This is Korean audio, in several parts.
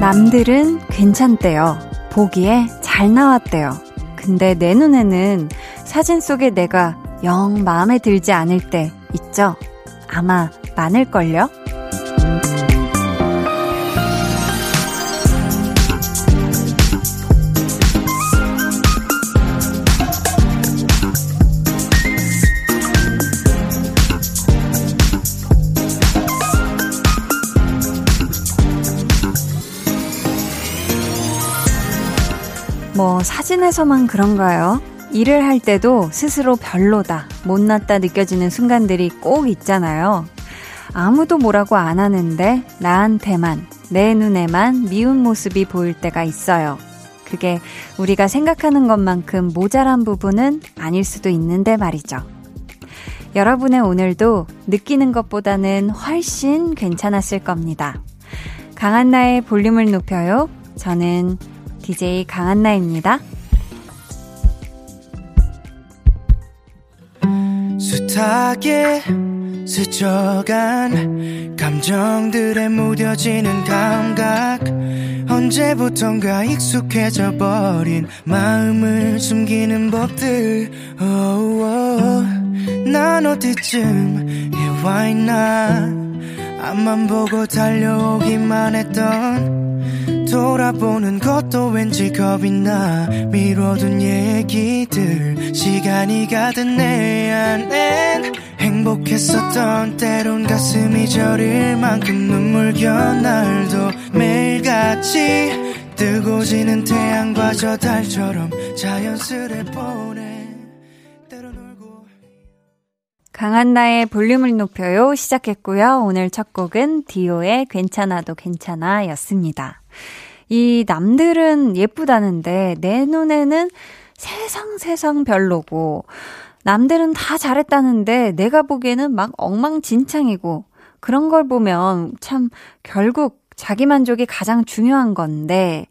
남들은 괜찮대요. 보기에 잘 나왔대요. 근데 내 눈에는 사진 속에 내가 영 마음에 들지 않을 때 있죠? 아마 많을걸요? 사진에서만 그런가요? 일을 할 때도 스스로 별로다, 못났다 느껴지는 순간들이 꼭 있잖아요. 아무도 뭐라고 안 하는데 나한테만, 내 눈에만 미운 모습이 보일 때가 있어요. 그게 우리가 생각하는 것만큼 모자란 부분은 아닐 수도 있는데 말이죠. 여러분의 오늘도 느끼는 것보다는 훨씬 괜찮았을 겁니다. 강한 나의 볼륨을 높여요. 저는 DJ 강한나입니다. 숱하게 스쳐간 감정들에 무뎌지는 감각 언제부턴가 익숙해져 버린 마음을 숨기는 법들 oh, oh. 난 어디쯤 와 있나 앞만 보고 달려오기만 했던 돌아보는 것도 왠지 겁이 나 미뤄둔 얘기들 시간이 가든 내 안엔 행복했었던 때론 가슴이 저릴 만큼 눈물겨 날도 매일같이 뜨고 지는 태양과 저 달처럼 자연스레 보내 강한나의 볼륨을 높여요 시작했고요. 오늘 첫 곡은 디오의 괜찮아도 괜찮아 였습니다. 이 남들은 예쁘다는데 내 눈에는 세상 세상 별로고 남들은 다 잘했다는데 내가 보기에는 막 엉망진창이고 그런 걸 보면 참 결국 자기 만족이 가장 중요한 건데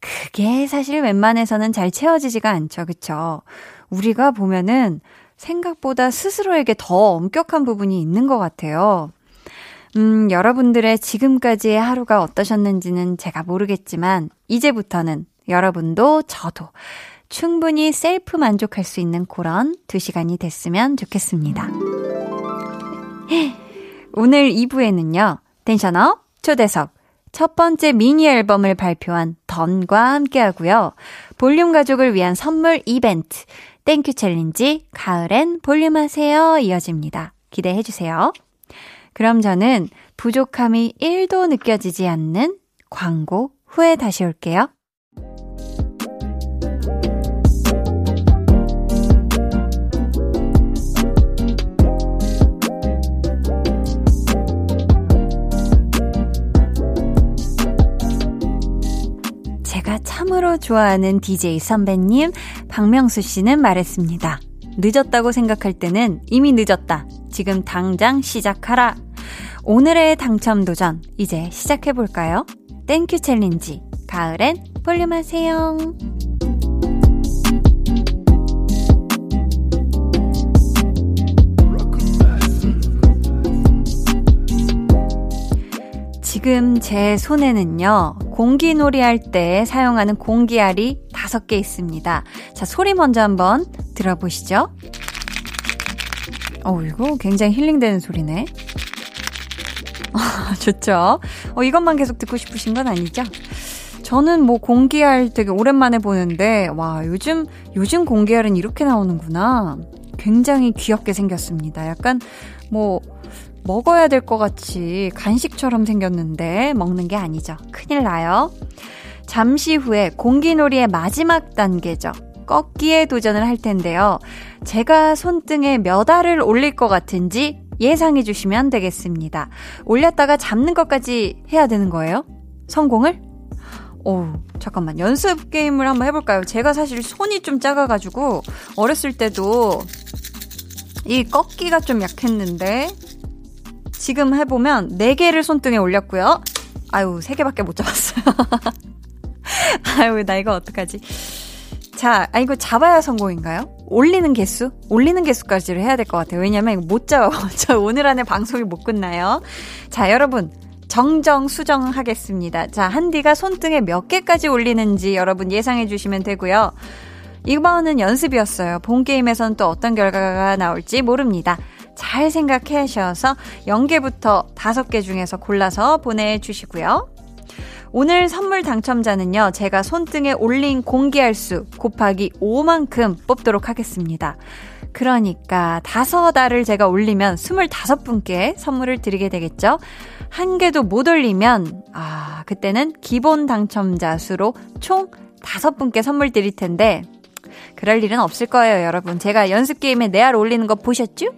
그게 사실 웬만해서는 잘 채워지지가 않죠. 그쵸? 우리가 보면은 생각보다 스스로에게 더 엄격한 부분이 있는 것 같아요. 음, 여러분들의 지금까지의 하루가 어떠셨는지는 제가 모르겠지만, 이제부터는 여러분도 저도 충분히 셀프 만족할 수 있는 그런 두 시간이 됐으면 좋겠습니다. 오늘 2부에는요, 텐션업 초대석 첫 번째 미니 앨범을 발표한 던과 함께 하고요. 볼륨 가족을 위한 선물 이벤트, thank you challenge, 가을엔 볼륨하세요 이어집니다. 기대해 주세요. 그럼 저는 부족함이 1도 느껴지지 않는 광고 후에 다시 올게요. 제가 참으로 좋아하는 DJ 선배님 박명수 씨는 말했습니다. 늦었다고 생각할 때는 이미 늦었다. 지금 당장 시작하라. 오늘의 당첨 도전 이제 시작해 볼까요? Thank you challenge 가을엔 볼륨 하세요. 지금 제 손에는요, 공기놀이 할 때 사용하는 공기알이 다섯 개 있습니다. 자, 소리 먼저 한번 들어보시죠. 어, 이거 굉장히 힐링되는 소리네. 좋죠. 어, 이것만 계속 듣고 싶으신 건 아니죠? 저는 뭐 공기알 되게 오랜만에 보는데, 와, 요즘, 요즘 공기알은 이렇게 나오는구나. 굉장히 귀엽게 생겼습니다. 약간, 뭐, 먹어야 될 것 같이 간식처럼 생겼는데, 먹는 게 아니죠. 큰일 나요. 잠시 후에 공기놀이의 마지막 단계죠. 꺾기에 도전을 할 텐데요. 제가 손등에 몇 알을 올릴 것 같은지 예상해 주시면 되겠습니다. 올렸다가 잡는 것까지 해야 되는 거예요? 성공을? 오, 잠깐만. 연습 게임을 한번 해볼까요? 제가 사실 손이 좀 작아가지고, 어렸을 때도 이 꺾기가 좀 약했는데, 지금 해보면 4개를 손등에 올렸고요. 아유, 3개밖에 못 잡았어요. 아유, 나 이거 어떡하지? 자, 아, 이거 잡아야 성공인가요? 올리는 개수? 올리는 개수까지를 해야 될 것 같아요. 왜냐면 못 잡아. 저 오늘 안에 방송이 못 끝나요. 자, 여러분. 정정 수정하겠습니다. 자, 한디가 손등에 몇 개까지 올리는지 여러분 예상해 주시면 되고요. 이번은 연습이었어요. 본 게임에선 또 어떤 결과가 나올지 모릅니다. 잘 생각해 하셔서 0개부터 5개 중에서 골라서 보내주시고요. 오늘 선물 당첨자는요, 제가 손등에 올린 공개할 수 곱하기 5만큼 뽑도록 하겠습니다. 그러니까 다섯 알을 제가 올리면 25분께 선물을 드리게 되겠죠? 한 개도 못 올리면, 아, 그때는 기본 당첨자 수로 총 다섯 분께 선물 드릴 텐데, 그럴 일은 없을 거예요, 여러분. 제가 연습 게임에 내 알 올리는 거 보셨죠?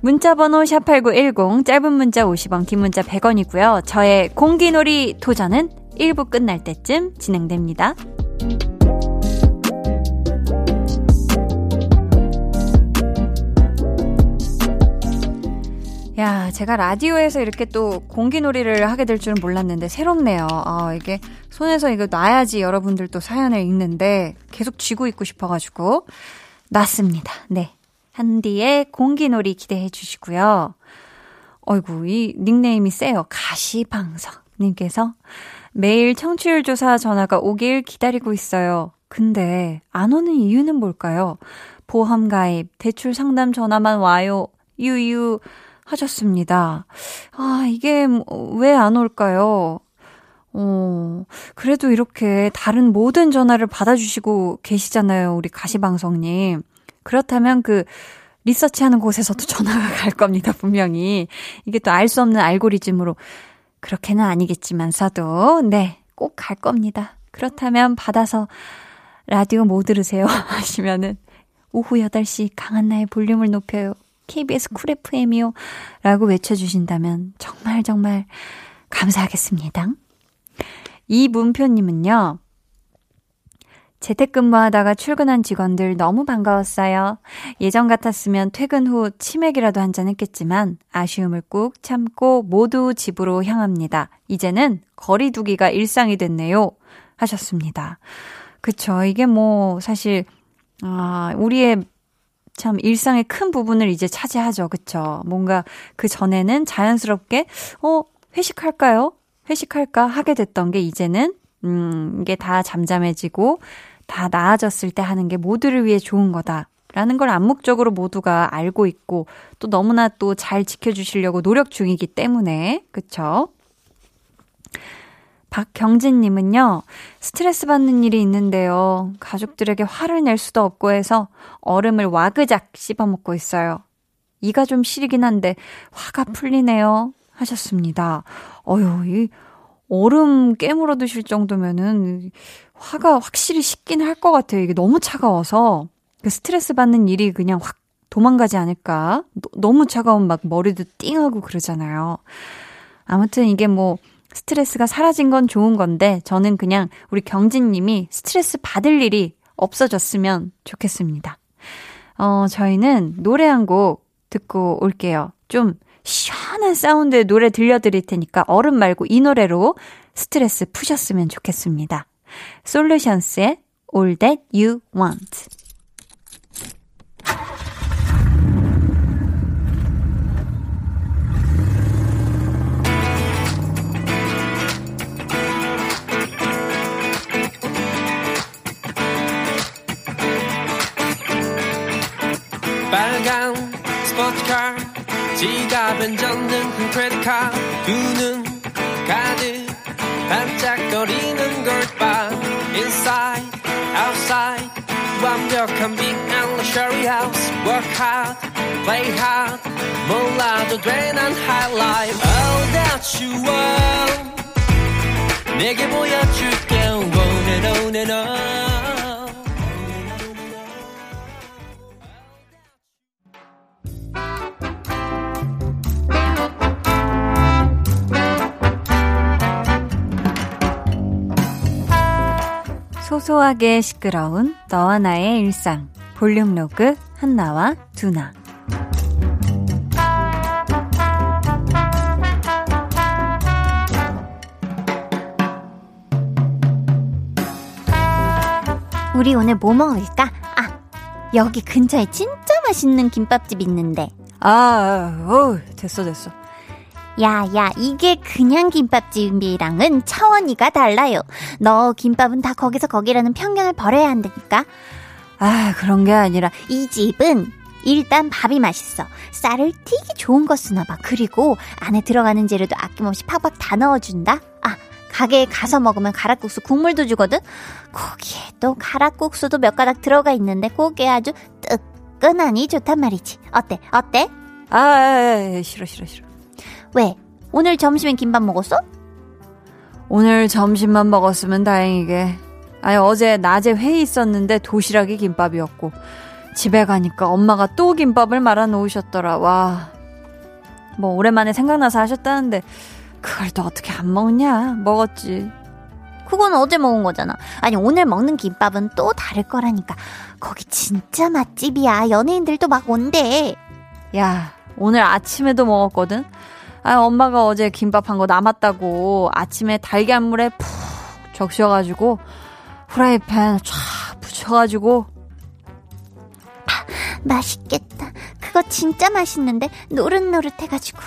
문자번호 샵8910, 짧은 문자 50원, 긴 문자 100원이고요. 저의 공기놀이 도전은 1부 끝날 때쯤 진행됩니다. 야, 제가 라디오에서 이렇게 또 공기놀이를 하게 될 줄은 몰랐는데 새롭네요. 아, 이게 손에서 이거 놔야지 여러분들도 사연을 읽는데 계속 쥐고 있고 싶어가지고 놨습니다. 네. 한디의 공기놀이 기대해 주시고요. 어이구, 이 닉네임이 세요. 가시방석님께서 매일 청취율 조사 전화가 오길 기다리고 있어요. 근데 안 오는 이유는 뭘까요? 보험 가입, 대출 상담 전화만 와요. 유유 하셨습니다. 아, 이게 뭐, 왜안 올까요? 어, 그래도 이렇게 다른 모든 전화를 받아주시고 계시잖아요. 우리 가시방송님. 그렇다면 그 리서치 하는 곳에서도 전화가 갈 겁니다, 분명히. 이게 또 알 수 없는 알고리즘으로. 그렇게는 아니겠지만서도, 네, 꼭 갈 겁니다. 그렇다면 받아서 라디오 뭐 들으세요? 하시면은, 오후 8시 강한나의 볼륨을 높여요. KBS 쿨 FM이요. 라고 외쳐주신다면 정말 정말 감사하겠습니다. 이 문표님은요, 재택근무하다가 출근한 직원들 너무 반가웠어요. 예전 같았으면 퇴근 후 치맥이라도 한잔 했겠지만 아쉬움을 꾹 참고 모두 집으로 향합니다. 이제는 거리두기가 일상이 됐네요. 하셨습니다. 그쵸. 이게 뭐 사실 아, 우리의 참 일상의 큰 부분을 이제 차지하죠. 그쵸. 뭔가 그 전에는 자연스럽게 어, 회식할까요? 회식할까 하게 됐던 게 이제는 음, 이게 다 잠잠해지고 다 나아졌을 때 하는 게 모두를 위해 좋은 거다. 라는 걸 암묵적으로 모두가 알고 있고 또 너무나 또 잘 지켜주시려고 노력 중이기 때문에 그쵸? 박경진님은요, 스트레스 받는 일이 있는데요. 가족들에게 화를 낼 수도 없고 해서 얼음을 와그작 씹어먹고 있어요. 이가 좀 시리긴 한데 화가 풀리네요. 하셨습니다. 어휴, 이 얼음 깨물어 드실 정도면은 화가 확실히 식긴 할 것 같아요. 이게 너무 차가워서 그 스트레스 받는 일이 그냥 확 도망가지 않을까. 너무 차가운 막 머리도 띵하고 그러잖아요. 아무튼 이게 뭐 스트레스가 사라진 건 좋은 건데 저는 그냥 우리 경진님이 스트레스 받을 일이 없어졌으면 좋겠습니다. 어, 저희는 노래 한 곡 듣고 올게요. 좀 시원한 사운드의 노래 들려드릴 테니까 얼음 말고 이 노래로 스트레스 푸셨으면 좋겠습니다. 솔루션스의 All That You Want. 빨간 스포츠카 지갑엔 전등 크레딧 카드 두눈 가득 반짝거리는 걸봐 Inside, outside 완벽한 빅 and luxury house Work hard, play hard 몰라도 돼난 high life All that you want 내게 보여줄게 On and on and on 소소하게 시끄러운 너와 나의 일상 볼륨 로그 한나와 두나 우리 오늘 뭐 먹을까? 아, 여기 근처에 진짜 맛있는 김밥집 있는데. 아, 어, 됐어, 됐어. 야, 야, 이게 그냥 김밥집이랑은 차원이가 달라요. 너 김밥은 다 거기서 거기라는 편견을 버려야 한다니까. 아, 그런 게 아니라 이 집은 일단 밥이 맛있어. 쌀을 되게 좋은 거 쓰나 봐. 그리고 안에 들어가는 재료도 아낌없이 팍팍 다 넣어준다. 아, 가게에 가서 먹으면 가락국수 국물도 주거든. 거기에 또 가락국수도 몇 가닥 들어가 있는데 그게 아주 뜨끈하니 좋단 말이지. 어때? 어때? 아, 아, 아 싫어, 싫어, 싫어. 왜? 오늘 점심엔 김밥 먹었어? 오늘 점심만 먹었으면 다행이게. 아니, 어제 낮에 회의 있었는데 도시락이 김밥이었고, 집에 가니까 엄마가 또 김밥을 말아 놓으셨더라. 와. 뭐, 오랜만에 생각나서 하셨다는데, 그걸 또 어떻게 안 먹냐? 먹었지. 그건 어제 먹은 거잖아. 아니, 오늘 먹는 김밥은 또 다를 거라니까. 거기 진짜 맛집이야. 연예인들도 막 온대. 야, 오늘 아침에도 먹었거든? 아, 엄마가 어제 김밥 한 거 남았다고 아침에 달걀물에 푹 적셔가지고 후라이팬 쫙 붙여가지고 아, 맛있겠다. 그거 진짜 맛있는데 노릇노릇해가지고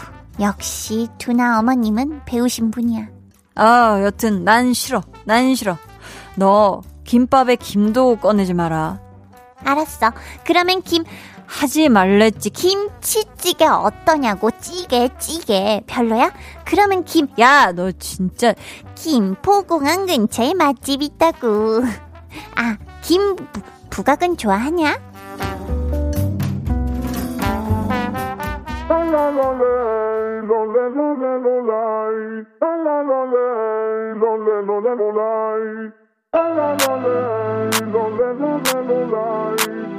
역시 두나 어머님은 배우신 분이야. 아, 여튼 난 싫어. 난 싫어. 너 김밥에 김도 꺼내지 마라. 알았어. 그러면 김 하지 말랬지. 김치찌개 어떠냐고. 찌개, 찌개. 별로야? 그러면 김, 야, 너 진짜. 김포공항 근처에 맛집 있다고. 아, 김, 부, 부각은 좋아하냐?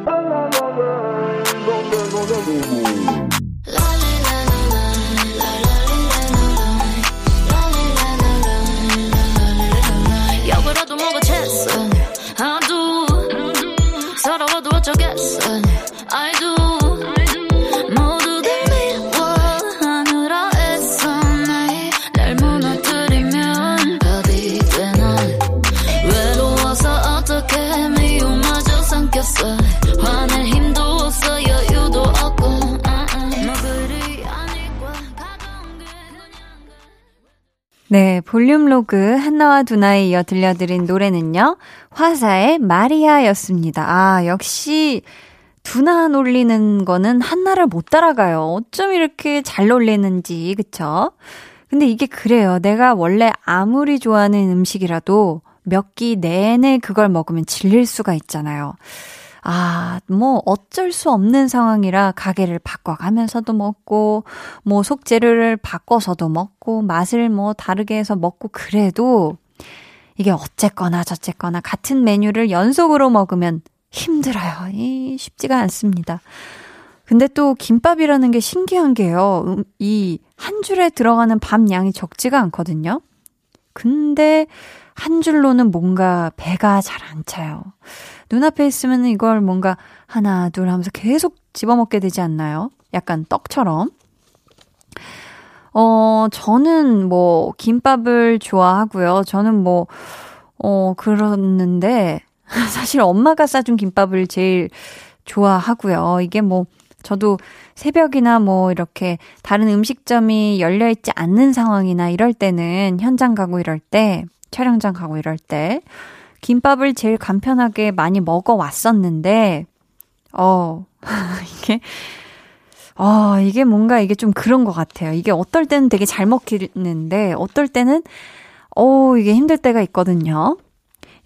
역으 네, 볼륨 로그 한나와 두나에 이어 들려드린 노래는요. 화사의 마리아였습니다. 아, 역시 두나 놀리는 거는 한나를 못 따라가요. 어쩜 이렇게 잘 놀리는지, 그쵸? 근데 이게 그래요. 내가 원래 아무리 좋아하는 음식이라도 몇 끼 내내 그걸 먹으면 질릴 수가 있잖아요. 아, 뭐 어쩔 수 없는 상황이라 가게를 바꿔가면서도 먹고, 뭐 속재료를 바꿔서도 먹고, 맛을 뭐 다르게 해서 먹고 그래도 이게 어쨌거나 저쨌거나 같은 메뉴를 연속으로 먹으면 힘들어요. 이 쉽지가 않습니다. 근데 또 김밥이라는 게 신기한 게요. 음, 이한 줄에 들어가는 밥 양이 적지가 않거든요. 근데 한 줄로는 뭔가 배가 잘 안 차요. 눈앞에 있으면 이걸 뭔가 하나, 둘 하면서 계속 집어먹게 되지 않나요? 약간 떡처럼. 어, 저는 뭐, 김밥을 좋아하고요. 저는 뭐, 어, 그렇는데, 사실 엄마가 싸준 김밥을 제일 좋아하고요. 이게 뭐, 저도 새벽이나 뭐, 이렇게 다른 음식점이 열려있지 않는 상황이나 이럴 때는 현장 가고 이럴 때, 촬영장 가고 이럴 때, 김밥을 제일 간편하게 많이 먹어 왔었는데, 어, 이게, 어, 이게 뭔가 이게 좀 그런 것 같아요. 이게 어떨 때는 되게 잘 먹히는데, 어떨 때는, 어, 이게 힘들 때가 있거든요.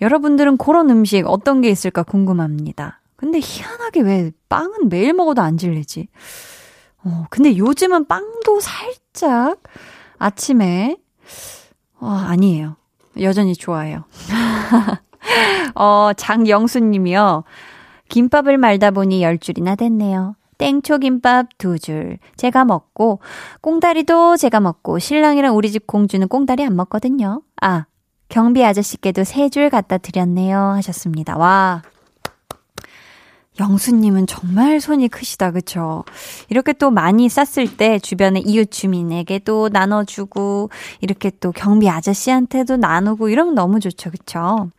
여러분들은 그런 음식 어떤 게 있을까 궁금합니다. 근데 희한하게 왜 빵은 매일 먹어도 안 질리지? 어, 근데 요즘은 빵도 살짝 아침에, 어, 아니에요. 여전히 좋아해요. 어, 장영수 님이요. 김밥을 말다 보니 열 줄이나 됐네요. 땡초김밥 두 줄. 제가 먹고, 꽁다리도 제가 먹고, 신랑이랑 우리 집 공주는 꽁다리 안 먹거든요. 아, 경비 아저씨께도 세 줄 갖다 드렸네요. 하셨습니다. 와. 영수님은 정말 손이 크시다, 그쵸? 이렇게 또 많이 쌌을 때 주변의 이웃 주민에게도 나눠주고, 이렇게 또 경비 아저씨한테도 나누고, 이러면 너무 좋죠, 그쵸?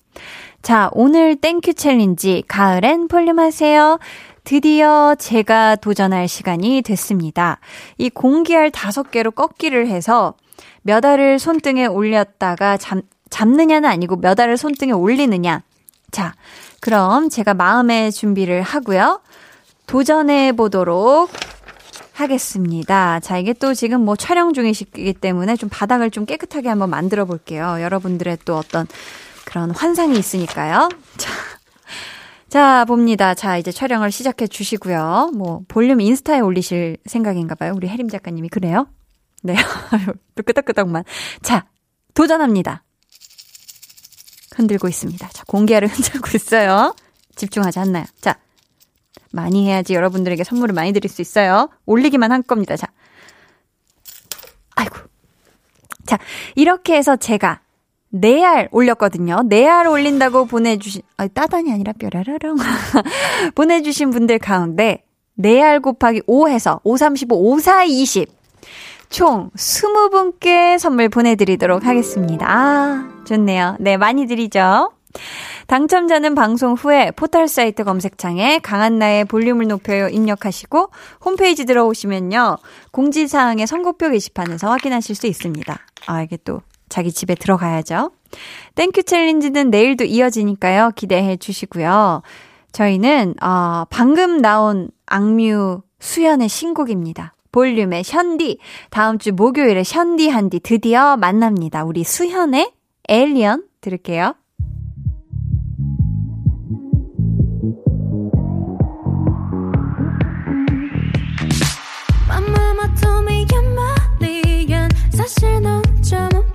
자, 오늘 thank you challenge 가을엔 볼륨 하세요. 드디어 제가 도전할 시간이 됐습니다. 이 공기알 다섯 개로 꺾기를 해서 몇 알을 손등에 올렸다가 잡, 잡느냐는 아니고 몇 알을 손등에 올리느냐. 자, 그럼 제가 마음의 준비를 하고요. 도전해 보도록 하겠습니다. 자, 이게 또 지금 뭐 촬영 중이시기 때문에 좀 바닥을 좀 깨끗하게 한번 만들어 볼게요. 여러분들의 또 어떤 그런 환상이 있으니까요. 자. 자, 봅니다. 자, 이제 촬영을 시작해 주시고요. 뭐, 볼륨 인스타에 올리실 생각인가 봐요. 우리 혜림 작가님이. 그래요? 네. 또 끄덕끄덕만. 자, 도전합니다. 흔들고 있습니다. 자, 공기알을 흔들고 있어요. 집중하지 않나요? 자, 많이 해야지 여러분들에게 선물을 많이 드릴 수 있어요. 올리기만 한 겁니다. 자. 아이고. 자, 이렇게 해서 제가 네알 올렸거든요. 네알 올린다고 보내주신, 아, 따단이 아니라 뾰라라랑. 보내주신 분들 가운데 네알 곱하기 5 해서 5, 35, 5, 4, 20. 총 20분께 선물 보내드리도록 하겠습니다. 아, 좋네요. 네, 많이 드리죠. 당첨자는 방송 후에 포털 사이트 검색창에 강한나의 볼륨을 높여요 입력하시고 홈페이지 들어오시면요. 공지사항의 선곡표 게시판에서 확인하실 수 있습니다. 아, 이게 또 자기 집에 들어가야죠. Thank you challenge는 내일도 이어지니까요. 기대해 주시고요. 저희는, 어, 방금 나온 악뮤 수현의 신곡입니다. 볼륨의 션디. 다음 주 목요일에 션디 한디 드디어 만납니다. 우리 수현의 에일리언 들을게요. 사실 넌 별나라에서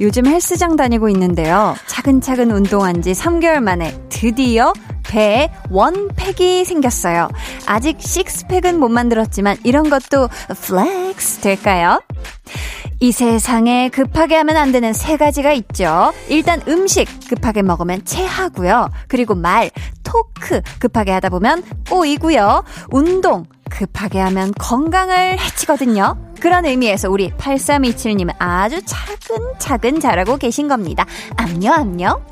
요즘 헬스장 다니고 있는데요. 차근차근 운동한 지 3개월 만에 드디어 배에 one pack이 생겼어요. 아직 식스팩은 못 만들었지만 이런 것도 flex 될까요? 이 세상에 급하게 하면 안 되는 세 가지가 있죠. 일단 음식 급하게 먹으면 체하고요. 그리고 말, talk 급하게 하다 보면 꼬이고요. 운동 급하게 하면 건강을 해치거든요. 그런 의미에서 우리 8327님은 아주 차근차근 잘하고 계신 겁니다. 암요, 암요.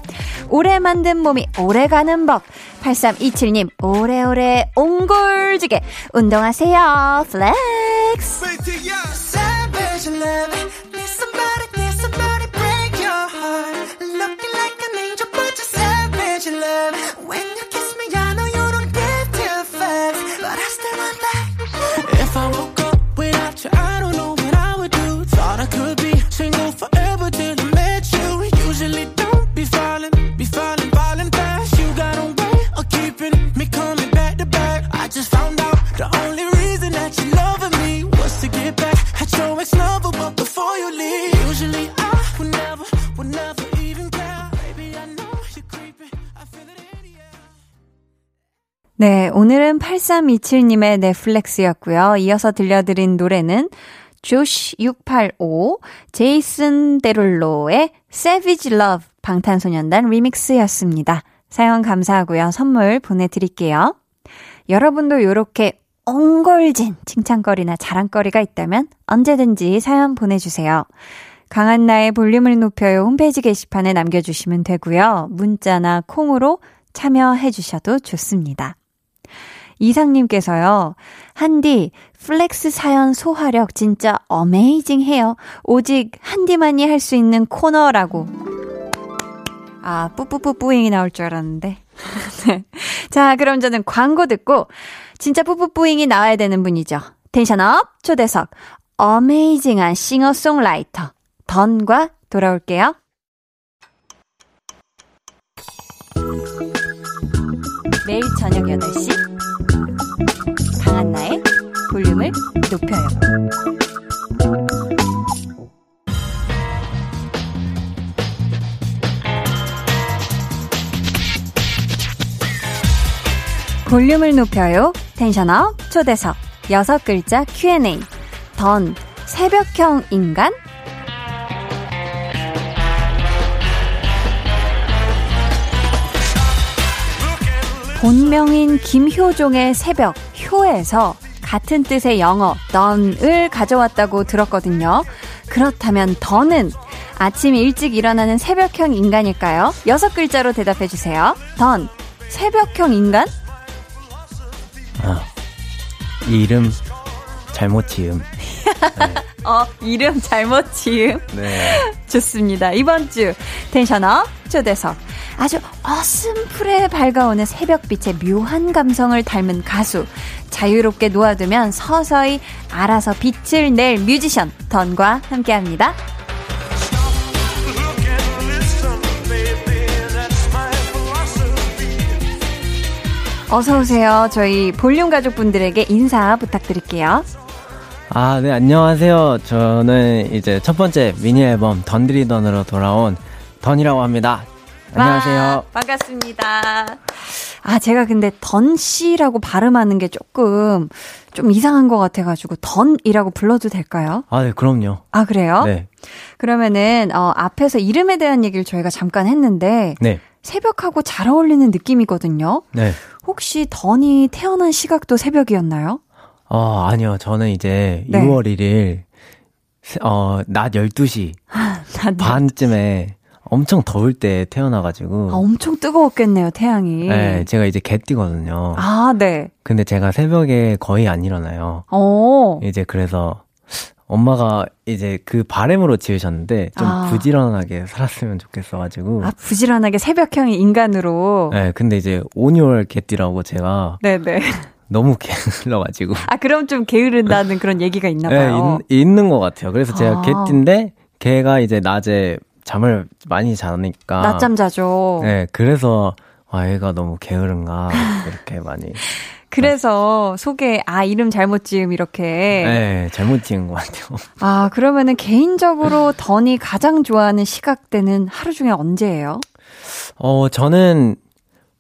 오래 만든 몸이 오래 가는 법. 8327님, 오래오래 옹골지게 운동하세요. 플렉스. love. 네, 오늘은 8327님의 넷플렉스였고요. 이어서 들려드린 노래는 조시 685, 제이슨 데룰로의 Savage Love 방탄소년단 리믹스였습니다. 사연 감사하고요. 선물 보내드릴게요. 여러분도 이렇게 엉걸진 칭찬거리나 자랑거리가 있다면 언제든지 사연 보내주세요. 강한나의 볼륨을 높여요 홈페이지 게시판에 남겨주시면 되고요. 문자나 콩으로 참여해주셔도 좋습니다. 이상님께서요, 한디, flex 사연 소화력 진짜 amazing 해요. 오직 한디만이 할 수 있는 코너라고. 아, 뿌뿌뿌뿌잉이 나올 줄 알았는데. 네. 자, 그럼 저는 광고 듣고, 진짜 뿌뿌뿌잉이 나와야 되는 분이죠. tension up 초대석, amazing한 싱어송라이터, 던과 돌아올게요. 매일 저녁 8시 강한나의 볼륨을 높여요. 볼륨을 높여요. 텐션업 초대석 여섯 글자 Q&A 던 새벽형 인간 본명인 김효종의 새벽 효에서 같은 뜻의 영어 던을 가져왔다고 들었거든요. 그렇다면 던은 아침 일찍 일어나는 새벽형 인간일까요? 여섯 글자로 대답해 주세요. 던 새벽형 인간? 아, 이 이름 잘못 지음. 어, 이름 잘못 지음. 네. 좋습니다. 이번 주 텐션업 초대석. 아주 어슴풀에 밝아오는 새벽빛의 묘한 감성을 닮은 가수. 자유롭게 놓아두면 서서히 알아서 빛을 낼 뮤지션 던과 함께합니다. 어서 오세요. 저희 볼륨 가족분들에게 인사 부탁드릴게요. 아, 네, 안녕하세요. 저는 이제 첫 번째 미니 앨범 던드리던으로 돌아온 던이라고 합니다. 안녕하세요. 와, 반갑습니다. 아, 제가 근데 던 씨라고 발음하는 게 조금 좀 이상한 것 같아가지고 던이라고 불러도 될까요? 아, 네, 그럼요. 아, 그래요? 네. 그러면은, 어, 앞에서 이름에 대한 얘기를 저희가 잠깐 했는데, 네. 새벽하고 잘 어울리는 느낌이거든요. 네. 혹시 던이 태어난 시각도 새벽이었나요? 어, 아니요. 저는 이제 네. 6월 1일, 어, 낮 12시 난 반쯤에 엄청 더울 때 태어나가지고. 아, 엄청 뜨거웠겠네요, 태양이. 네, 제가 이제 개띠거든요. 아, 네. 근데 제가 새벽에 거의 안 일어나요. 어. 이제 그래서 엄마가 이제 그 바램으로 지으셨는데 좀 아. 부지런하게 살았으면 좋겠어가지고. 아, 부지런하게 새벽형의 인간으로. 네, 근데 이제 온유월 개띠라고 제가 네네. 너무 게을러가지고. 아, 그럼 좀 게으른다는 그런 얘기가 있나 네, 봐요. 있, 있는 것 같아요. 그래서 제가 아. 개띠인데 걔가 이제 낮에 잠을 많이 자니까. 낮잠 자죠. 네, 그래서 아 얘가 너무 게으른가 이렇게 많이. 그래서 소개, 아, 이름 잘못 지음 이렇게. 네, 잘못 지은 것 같아요. 아, 그러면은 개인적으로 던이 가장 좋아하는 시각대는 하루 중에 언제예요? 어, 저는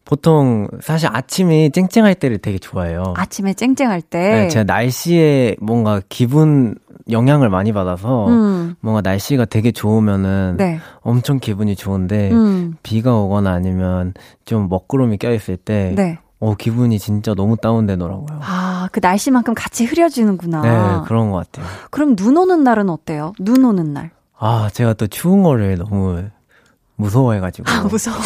보통 사실 아침이 쨍쨍할 때를 되게 좋아해요. 아침에 쨍쨍할 때. 네, 제가 날씨에 뭔가 기분 영향을 많이 받아서 음, 뭔가 날씨가 되게 좋으면은 네. 엄청 기분이 좋은데 음, 비가 오거나 아니면 좀 먹구름이 껴있을 때 네. 어, 기분이 진짜 너무 다운되더라고요. 아, 그 날씨만큼 같이 흐려지는구나. 네, 그런 것 같아요. 그럼 눈 오는 날은 어때요? 눈 오는 날. 아, 제가 또 추운 거를 너무 무서워해가지고. 아, 무서워.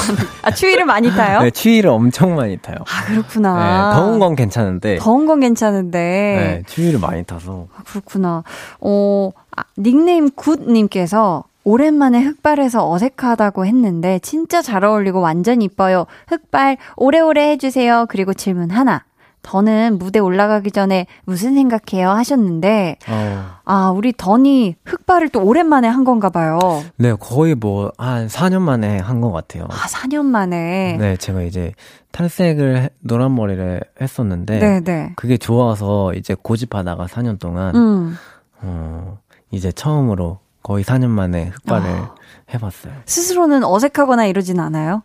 아, 추위를 많이 타요? 네, 추위를 엄청 많이 타요. 아, 그렇구나. 네, 더운 건 괜찮은데. 더운 건 괜찮은데. 네, 추위를 많이 타서. 아, 그렇구나. 어, 아, 닉네임 굿님께서 오랜만에 흑발해서 어색하다고 했는데 진짜 잘 어울리고 완전 이뻐요. 흑발 오래오래 해주세요. 그리고 질문 하나. 더는 무대 올라가기 전에 무슨 생각해요? 하셨는데, 어, 아, 우리 던이 흑발을 또 오랜만에 한 건가 봐요. 네, 거의 뭐, 한 4년 만에 한 것 같아요. 아, 4년 만에. 네, 제가 이제 탈색을, 해- 노란 머리를 했었는데. 네, 네. 그게 좋아서 이제 고집하다가 4년 동안, 음. 어, 이제 처음으로 거의 4년 만에 흑발을 아. 해봤어요. 스스로는 어색하거나 이러진 않아요?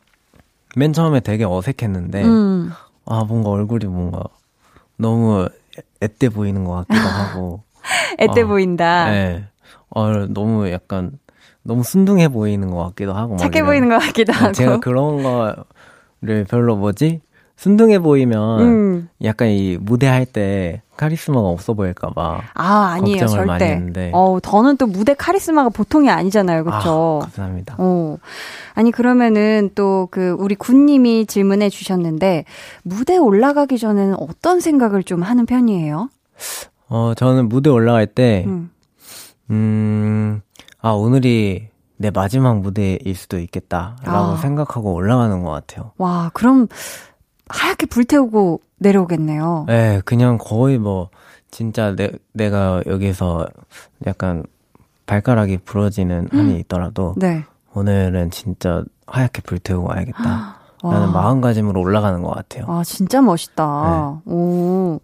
맨 처음에 되게 어색했는데, 음. 아, 뭔가 얼굴이 뭔가 너무 애- 앳돼 보이는 것 같기도 하고. 앳돼 어, 보인다. 네. 어, 너무 약간, 너무 순둥해 보이는 것 같기도 하고. 막 착해. 보이는 것 같기도 네, 하고. 제가 그런 거를 별로 뭐지? 순둥해 보이면 음. 약간 이 무대 할 때 카리스마가 없어 보일까봐 아, 아니에요, 걱정을 절대. 많이 했는데. 어, 더는 또 무대 카리스마가 보통이 아니잖아요, 그쵸? 아, 감사합니다. 어. 아니, 그러면은 또 그 우리 군님이 질문해 주셨는데, 무대 올라가기 전에는 어떤 생각을 좀 하는 편이에요? 어, 저는 무대 올라갈 때, 음. 음, 아, 오늘이 내 마지막 무대일 수도 있겠다라고 아. 생각하고 올라가는 것 같아요. 와, 그럼 하얗게 불태우고 내려오겠네요. 네, 그냥 거의 뭐, 진짜 내, 내가 여기서 약간 발가락이 부러지는 한이 있더라도, 네. 오늘은 진짜 하얗게 불태우고 와야겠다. 와. 라는 마음가짐으로 올라가는 것 같아요. 아, 진짜 멋있다. 네. 오.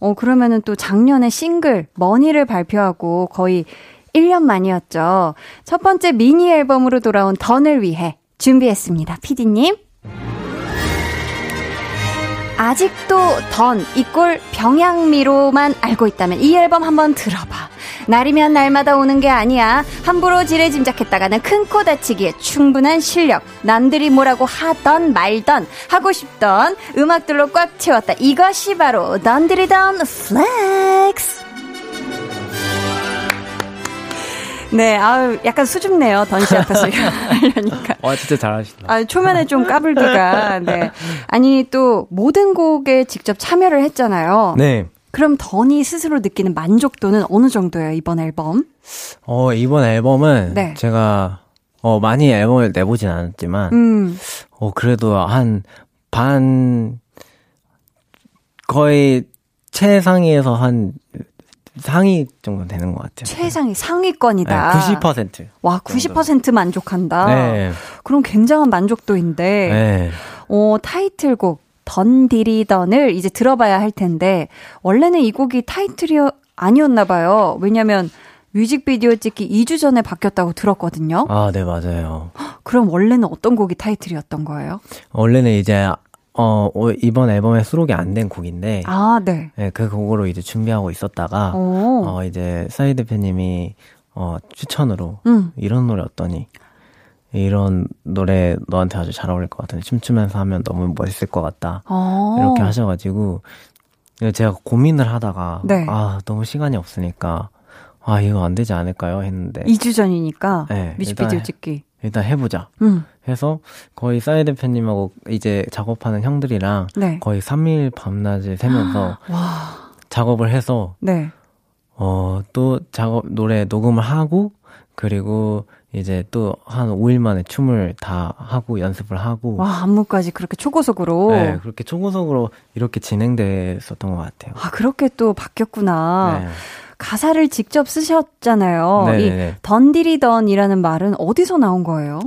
어, 그러면은 또 작년에 싱글, money를 발표하고 거의 1년 만이었죠. 첫 번째 미니 앨범으로 돌아온 던을 위해 준비했습니다. 피디님. 아직도 던, equal 병약미로만 알고 있다면 이 앨범 한번 들어봐. 날이면 날마다 오는 게 아니야. 함부로 지레 짐작했다가는 큰 코 다치기에 충분한 실력. 남들이 뭐라고 하던 말던 하고 싶던 음악들로 꽉 채웠다. 이것이 바로 던디리던 flex. 네, 아유, 약간 수줍네요. 던씨 앞에서 이거 하려니까. 와, 진짜 잘하신다. 아, 초면에 좀 까불기가, 네. 아니, 또, 모든 곡에 직접 참여를 했잖아요. 네. 그럼 던이 스스로 느끼는 만족도는 어느 정도예요, 이번 앨범? 어, 이번 앨범은 네. 제가, 어, 많이 앨범을 내보진 않았지만, 음, 어, 그래도 한 반, 거의 최상위에서 한 상위 정도 되는 것 같아요. 최상위 상위권이다. 네, 90%. 와, 90% 만족한다. 네. 그럼 굉장한 만족도인데, 네. 어, 타이틀곡, 던디리던을 이제 들어봐야 할 텐데, 원래는 이 곡이 타이틀이 아니었나 봐요. 왜냐면, 뮤직비디오 찍기 2주 전에 바뀌었다고 들었거든요. 아, 네, 맞아요. 그럼 원래는 어떤 곡이 타이틀이었던 거예요? 원래는 이제, 어, 어, 이번 앨범에 수록이 안 된 곡인데, 아, 네. 네, 그 곡으로 이제 준비하고 있었다가, 오. 어, 이제 사이 대표님이, 어, 추천으로, 음. 이런 노래 어떠니? 이런 노래 너한테 아주 잘 어울릴 것 같은데, 춤추면서 하면 너무 멋있을 것 같다. 어. 이렇게 하셔가지고, 제가 고민을 하다가, 네. 아, 너무 시간이 없으니까, 아, 이거 안 되지 않을까요? 했는데, 2주 전이니까 네, 뮤직비디오 찍기. 일단 해보자. 음. 해서 거의 사이 대표님하고 이제 작업하는 형들이랑 네. 거의 3일 밤낮을 새면서 와. 작업을 해서 네. 어 또 작업 노래 녹음을 하고 그리고 이제 또 한 5일 만에 춤을 다 하고 연습을 하고 와, 안무까지 그렇게 초고속으로. 네, 그렇게 초고속으로 이렇게 진행됐었던 것 같아요. 아, 그렇게 또 바뀌었구나. 네. 가사를 직접 쓰셨잖아요. 네네네. 이 던디리던이라는 말은 어디서 나온 거예요?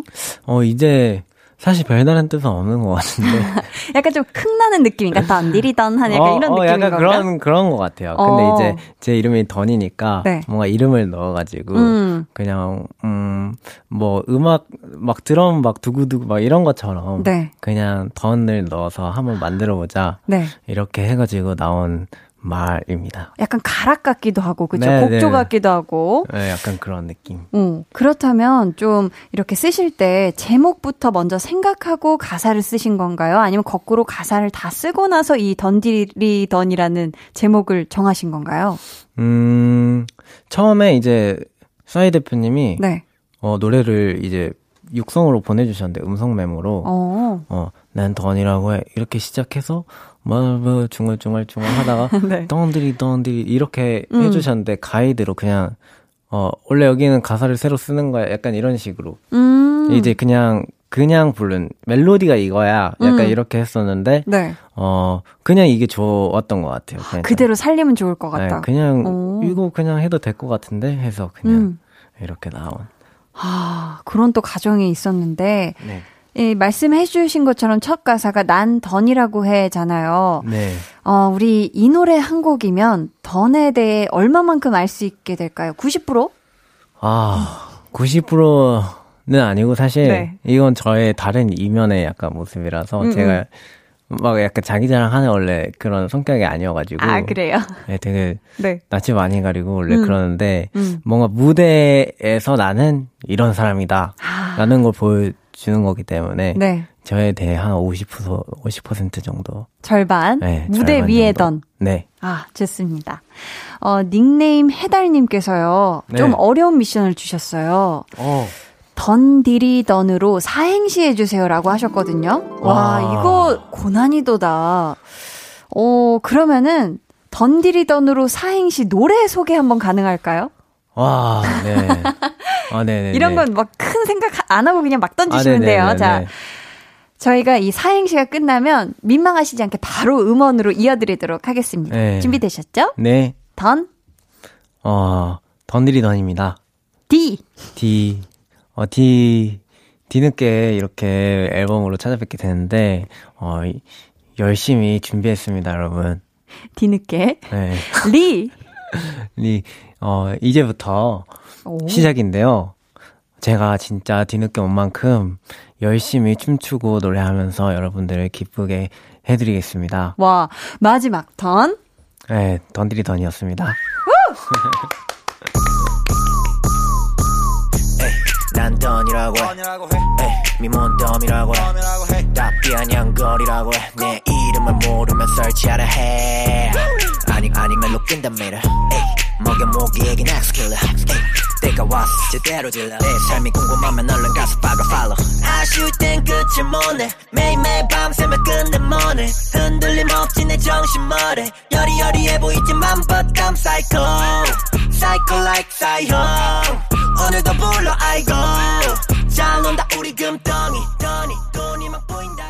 어 이제 사실 별다른 뜻은 없는 것 같은데 약간 좀 흥나는 느낌인가? 던디리던 하는 약간 어, 이런 어, 느낌인 약간 건가? 그런 그런 것 같아요. 어. 근데 이제 제 이름이 던이니까 네. 뭔가 이름을 넣어가지고 음. 그냥 음 뭐 음악 막 드럼 막 두구두구 막 이런 것처럼 네. 그냥 던을 넣어서 한번 만들어 보자 네. 이렇게 해가지고 나온 말입니다. 약간 가락 같기도 하고, 그죠? 네, 곡조 네. 같기도 하고. 네, 약간 그런 느낌. 어, 그렇다면 좀 이렇게 쓰실 때 제목부터 먼저 생각하고 가사를 쓰신 건가요? 아니면 거꾸로 가사를 다 쓰고 나서 이 던디리던이라는 제목을 정하신 건가요? 음 처음에 이제 싸이 대표님이 네. 어, 노래를 이제 육성으로 보내주셨는데 음성 메모로 어. 어, 난 던이라고 해. 이렇게 시작해서, 뭐, 뭐, 중얼중얼중얼 하다가, 네. 던디리, 던디리, 이렇게 음. 해주셨는데, 가이드로 그냥, 어, 원래 여기는 가사를 새로 쓰는 거야. 약간 이런 식으로. 음. 이제 그냥, 그냥 부른, 멜로디가 이거야. 약간 음. 이렇게 했었는데, 네. 어, 그냥 이게 좋았던 것 같아요. 그냥 그대로 살리면 좋을 것 네, 같다. 그냥, 오. 이거 그냥 해도 될 것 같은데? 해서 그냥, 음. 이렇게 나온. 아, 그런 또 가정이 있었는데, 네. 이 말씀해 주신 것처럼 첫 가사가 난 던이라고 해잖아요. 네. 어, 우리 이 노래 한 곡이면 던에 대해 얼마만큼 알 수 있게 될까요? 90%? 아, 90%는 아니고 사실 네. 이건 저의 다른 이면의 약간 모습이라서 음, 제가 막 약간 자기 자랑하는 원래 그런 성격이 아니어가지고 아, 그래요? 네, 되게 네. 낯이 많이 가리고 원래 음. 그러는데 음. 뭔가 무대에서 나는 이런 사람이다 아, 라는 걸 보여 주는 거기 때문에 네. 저에 대해 한 50%, 50% 정도. 절반. 네, 무대 절반 위에. 던. 네. 아, 좋습니다. 어, 닉네임 해달님께서요. 좀 네. 어려운 미션을 주셨어요. 어. 던디리던으로 사행시 해주세요라고 하셨거든요. 와, 와. 이거 고난이도다. 어, 그러면은 던디리던으로 사행시 노래 소개 한번 가능할까요? 와, 네. 아, 네네. 이런 건 막 큰 생각 안 하고 그냥 막 던지시면 돼요. 자, 저희가 이 사행시가 끝나면 민망하시지 않게 바로 음원으로 이어드리도록 하겠습니다. 네. 준비되셨죠? 네. 던, 어, 던드리던입니다. 디. D, 어, D, 뒤늦게 이렇게 앨범으로 찾아뵙게 되는데, 어, 이- 열심히 준비했습니다, 여러분. 뒤늦게. 네. 리. 이, 어, 이제부터 오. 시작인데요. 제가 진짜 뒤늦게 온 만큼 열심히 춤추고 노래하면서 여러분들을 기쁘게 해드리겠습니다. 와, 마지막 던. 네, 던드리던이었습니다. 난 던이라고 해 에이, 미몬 덤이라고 해 답비한 양거리라고 해 내 이름을 모르면 설치하라 해 아니 in the mirror 에이, 먹여 모기에게 next killer 때가 왔어 제대로 질러. 내 삶이 궁금하면 얼른 가서 박아 follow. 아쉬울 땐 끝을 못내 매일매일 밤새며 끝내 뭐네? 흔들림 없지 내 정신 머리 여리여리해 보이지만 but I'm psycho. Psycho like psycho 오늘도 불러 아이고 잘 논다 우리 금덩이. 돈이 돈이 막 보인다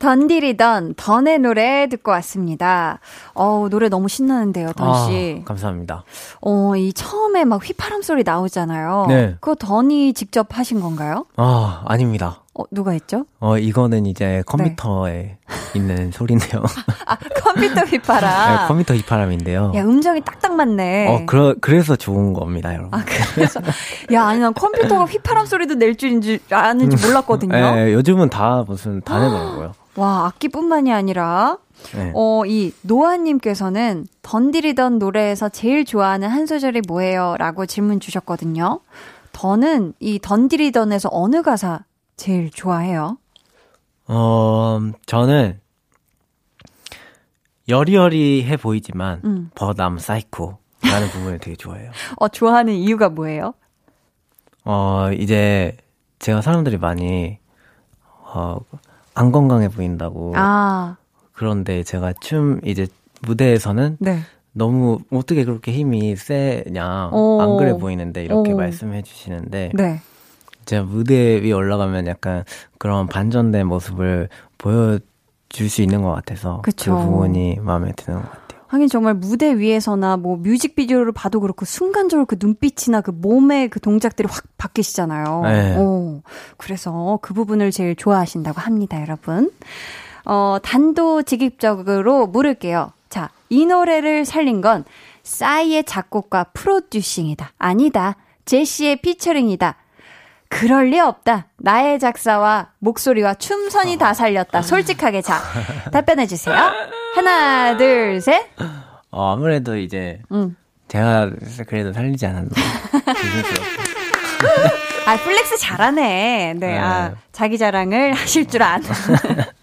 던디리던 던의 노래 듣고 왔습니다. 어우, 노래 너무 신나는데요, 던씨. 아, 감사합니다. 어, 이 처음에 막 휘파람 소리 나오잖아요. 네. 그거 던이 직접 하신 건가요? 아, 아닙니다. 어, 누가 했죠? 어, 이거는 이제 컴퓨터에 있는 소리인데요. 아, 컴퓨터 네, 휘파람. 컴퓨터 휘파람인데요. 야, 음정이 딱딱 맞네. 어, 그러, 그래서 좋은 겁니다, 여러분. 아, 그래서. 야, 아니, 난 컴퓨터가 휘파람 소리도 낼 줄인 줄 아는지 몰랐거든요. 네, 요즘은 다 무슨 다 내더라고요. 와, 악기뿐만이 아니라, 네. 어, 이 노아님께서는 던디리던 노래에서 제일 좋아하는 한 소절이 뭐예요? 라고 질문 주셨거든요. 던은 이 던디리던에서 어느 가사 제일 좋아해요? 어, 저는 여리여리해 보이지만 음. but I'm psycho 라는 부분을 되게 좋아해요. 어, 좋아하는 이유가 뭐예요? 어, 이제 제가 사람들이 많이 어, 안 건강해 보인다고 아, 그런데 제가 춤 이제 무대에서는 네. 너무 어떻게 그렇게 힘이 세냐 오. 안 그래 보이는데 이렇게 오. 말씀해 주시는데 네. 제가 무대 위에 올라가면 약간 그런 반전된 모습을 보여줄 수 있는 것 같아서 그쵸. 그 부분이 마음에 드는 것 같아요. 하긴 정말 무대 위에서나 뭐 뮤직비디오를 봐도 그렇고 순간적으로 그 눈빛이나 그 몸의 그 동작들이 확 바뀌시잖아요. 네. 오, 그래서 그 부분을 제일 좋아하신다고 합니다, 여러분. 어, 단도직입적으로 물을게요. 자, 이 노래를 살린 건 싸이의 작곡과 프로듀싱이다. 아니다. 제시의 피처링이다. 그럴 리 없다. 나의 작사와 목소리와 춤선이 다 살렸다. 솔직하게 자, 답변해 주세요. 하나, 둘, 셋. 어, 아무래도 이제 응. 제가 그래도 살리지 않았나. 아, flex 잘하네. 네, 네. 아, 자기 자랑을 하실 줄 아는.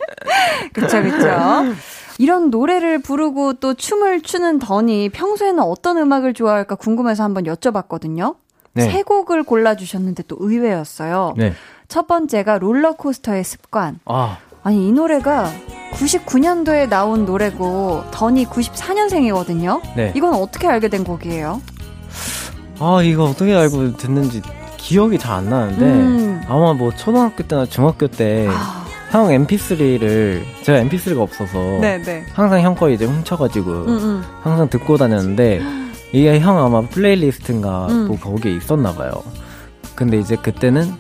그쵸, 그쵸. 이런 노래를 부르고 또 춤을 추는 던이 평소에는 어떤 음악을 좋아할까 궁금해서 한번 여쭤봤거든요. 네. 세 곡을 골라주셨는데 또 의외였어요. 네. 첫 번째가 롤러코스터의 습관. 아, 아니, 이 노래가 99년도에 나온 노래고, 던이 94년생이거든요. 네. 이건 어떻게 알게 된 곡이에요? 아, 이거 어떻게 알고 듣는지 기억이 잘 안 나는데 음. 아마 뭐 초등학교 때나 중학교 때 아, 형 MP3를 제가 MP3가 없어서 네네. 항상 형 거 이제 훔쳐가지고 음, 음. 항상 듣고 다녔는데 이게 형 아마 플레이리스트인가 음. 뭐 거기에 있었나 봐요. 근데 이제 그때는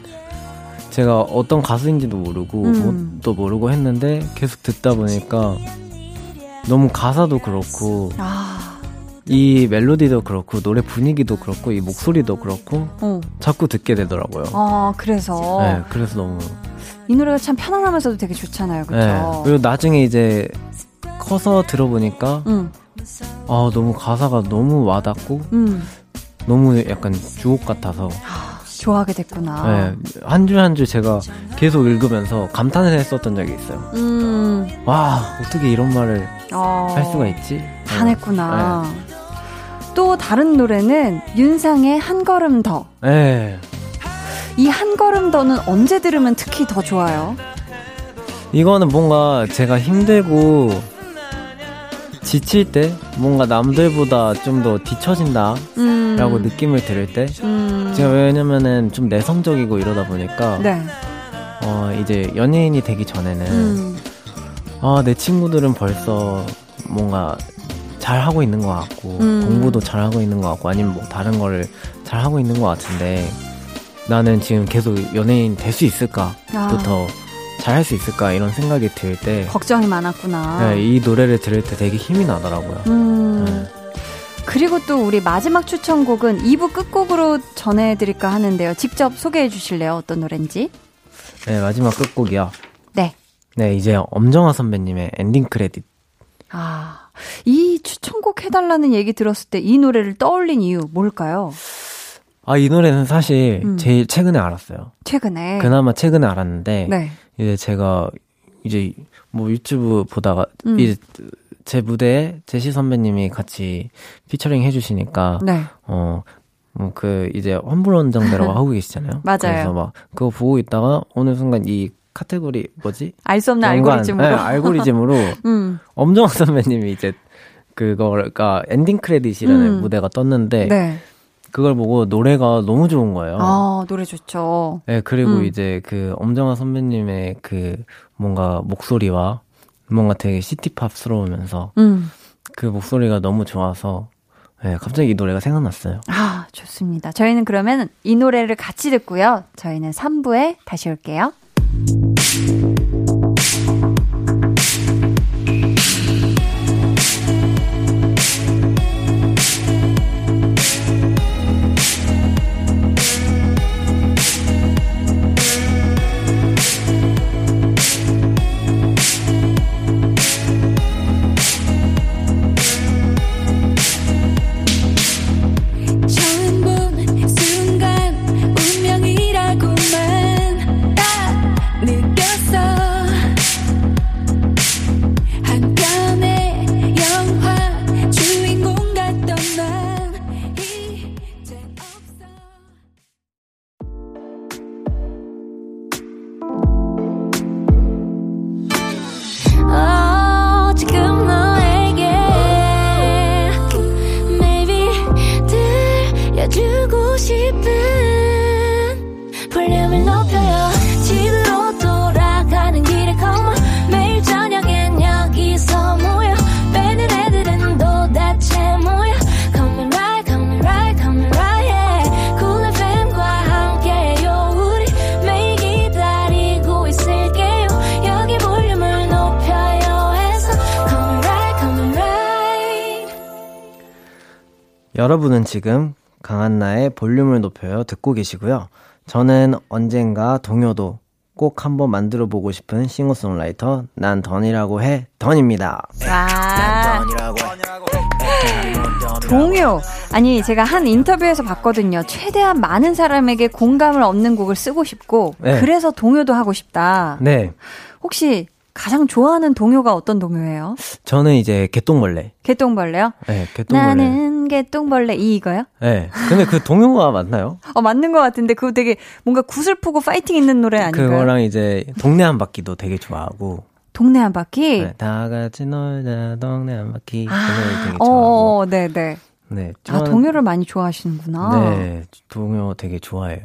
제가 어떤 가수인지도 모르고 음. 뭣도 모르고 했는데 계속 듣다 보니까 너무 가사도 그렇고 아, 이 멜로디도 그렇고 노래 분위기도 그렇고 이 목소리도 그렇고 어. 자꾸 듣게 되더라고요. 아, 그래서. 네, 그래서 너무 이 노래가 참 편안하면서도 되게 좋잖아요. 그쵸? 네. 그리고 나중에 이제 커서 들어보니까 음, 아 너무 가사가 너무 와닿고 음. 너무 약간 주옥 같아서 좋아하게 됐구나. 네, 한줄 한 줄 제가 계속 읽으면서 감탄을 했었던 적이 있어요. 음, 와, 어떻게 이런 말을 어. 할 수가 있지? 다 네. 또 다른 노래는 윤상의 한 걸음 더. 네. 이한 걸음 더는 언제 들으면 특히 더 좋아요. 이거는 뭔가 제가 힘들고 지칠 때 뭔가 남들보다 좀 더 뒤처진다라고 음, 느낌을 들을 때 음, 제가 왜냐면은 좀 내성적이고 이러다 보니까 네. 어 이제 연예인이 되기 전에는 음, 아내 친구들은 벌써 뭔가 잘 하고 있는 것 같고 음. 공부도 잘 하고 있는 것 같고 아니면 뭐 다른 거를 잘 하고 있는 것 같은데 나는 지금 계속 연예인 될 수 있을까부터 아. 잘할 수 있을까 이런 생각이 들 때 걱정이 많았구나. 네, 이 노래를 들을 때 되게 힘이 나더라고요. 음. 네. 그리고 또 우리 마지막 추천곡은 2부 끝곡으로 전해드릴까 하는데요. 직접 소개해 주실래요? 어떤 노래인지? 네, 마지막 끝곡이요. 네. 네, 이제 엄정화 선배님의 Ending Credit. 아, 이 추천곡 해달라는 얘기 들었을 때 이 노래를 떠올린 이유 뭘까요? 아, 이 노래는 사실 음. 제일 최근에 알았어요. 최근에. 그나마 최근에 알았는데, 네. 이제 제가 이제 뭐 유튜브 보다가 음. 이제 제 무대에 제시 선배님이 같이 피처링 해주시니까 네. 어. 뭐 그 이제 환불 원정대라고 하고 계시잖아요. 맞아요. 그래서 막 그거 보고 있다가 어느 순간 이 카테고리 뭐지? 알 수 없는 연관, 알고리즘으로. 네, 알고리즘으로 음. 엄정화 선배님이 이제 그거가 Ending Credit이라는 음. 무대가 떴는데 네. 그걸 보고 노래가 너무 좋은 거예요. 아, 노래 좋죠. 네, 그리고 음. 이제 그 엄정화 선배님의 그 뭔가 목소리와 뭔가 되게 city pop스러우면서 음. 그 목소리가 너무 좋아서 네, 갑자기 이 노래가 생각났어요. 아, 좋습니다. 저희는 그러면 이 노래를 같이 듣고요. 저희는 3부에 다시 올게요. 지금 강한나의 볼륨을 높여요 듣고 계시고요. 저는 언젠가 동요도 꼭 한번 만들어 보고 싶은 싱어송라이터 난 던이라고 해 던입니다. 와. 동요. 아니, 제가 한 인터뷰에서 봤거든요. 최대한 많은 사람에게 공감을 얻는 곡을 쓰고 싶고, 네. 그래서 동요도 하고 싶다. 네, 혹시 가장 좋아하는 동요가 어떤 동요예요? 저는 이제 개똥벌레. 개똥벌레요? 네, 개똥벌레. 나는 개똥벌레 이거요? 네, 근데 그 동요가 맞나요? 어 맞는 것 같은데 그거 되게 뭔가 구슬프고 파이팅 있는 노래 아닌가요? 그거랑 이제 동네 한 바퀴도 되게 좋아하고. 동네 한 바퀴. 네, 다 같이 놀자 동네 한 바퀴. 그 노래 아, 되게 좋아하고. 어, 네, 네. 네, 아, 동요를 많이 좋아하시는구나. 네, 동요 되게 좋아해요.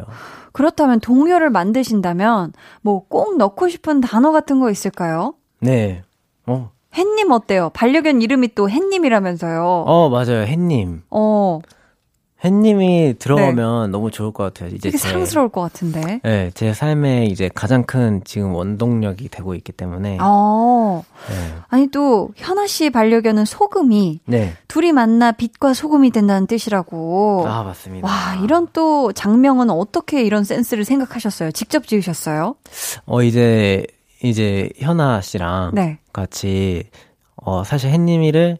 그렇다면 동요를 만드신다면 뭐 꼭 넣고 싶은 단어 같은 거 있을까요? 네, 어, 햇님 어때요? 반려견 이름이 또 햇님이라면서요. 어 맞아요, 햇님. 어, 햇님이 들어오면 너무 좋을 것 같아요. 이제 되게 제, 사랑스러울 것 같은데. 네, 제 삶의 이제 가장 큰 지금 원동력이 되고 있기 때문에. 어, 네. 아니 또 현아 씨 반려견은 소금이 네. 둘이 만나 빛과 소금이 된다는 뜻이라고. 아 맞습니다. 와, 이런 또 장명은 어떻게 이런 센스를 생각하셨어요? 직접 지으셨어요? 어 이제 이제 현아 씨랑 네. 같이 어 사실 햇님이를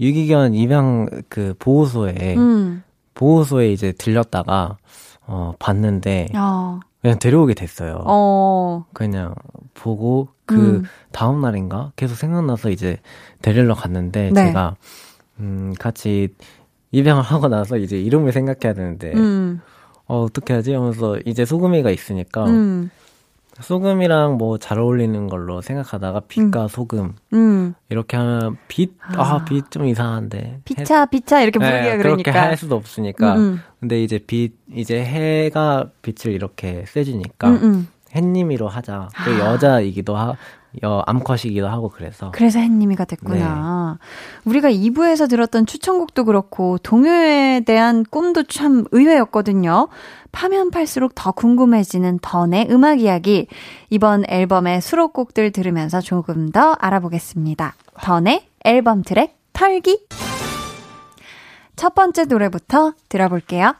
유기견 입양 그 보호소에 음. 보호소에 이제 들렸다가 어, 봤는데 어, 그냥 데려오게 됐어요. 어, 그냥 보고 그 음. 다음 날인가 계속 생각나서 이제 데리러 갔는데 네. 제가 음 같이 입양을 하고 나서 이제 이름을 생각해야 되는데 음, 어 어떻게 하지 하면서 이제 소금이가 있으니까 음, 소금이랑 뭐 잘 어울리는 걸로 생각하다가 빛과 소금 음. 이렇게 하면 빛아 빛 좀 이상한데 비차, 비차 이렇게 해- 부르기가 네, 그러니까. 그렇게 할 수도 없으니까 음, 음. 근데 이제 빛 이제 해가 빛을 이렇게 쐬주니까 음, 음. 햇님이로 하자 또 아. 여자이기도 하 여, 암컷이기도 하고 그래서 그래서 햇님이가 됐구나. 우리가 2부에서 들었던 추천곡도 그렇고 동요에 대한 꿈도 참 의외였거든요. 파면 팔수록 더 궁금해지는 던의 음악 이야기. 이번 앨범의 수록곡들 들으면서 조금 더 알아보겠습니다. 던의 앨범 트랙 털기. 첫 번째 노래부터 들어볼게요.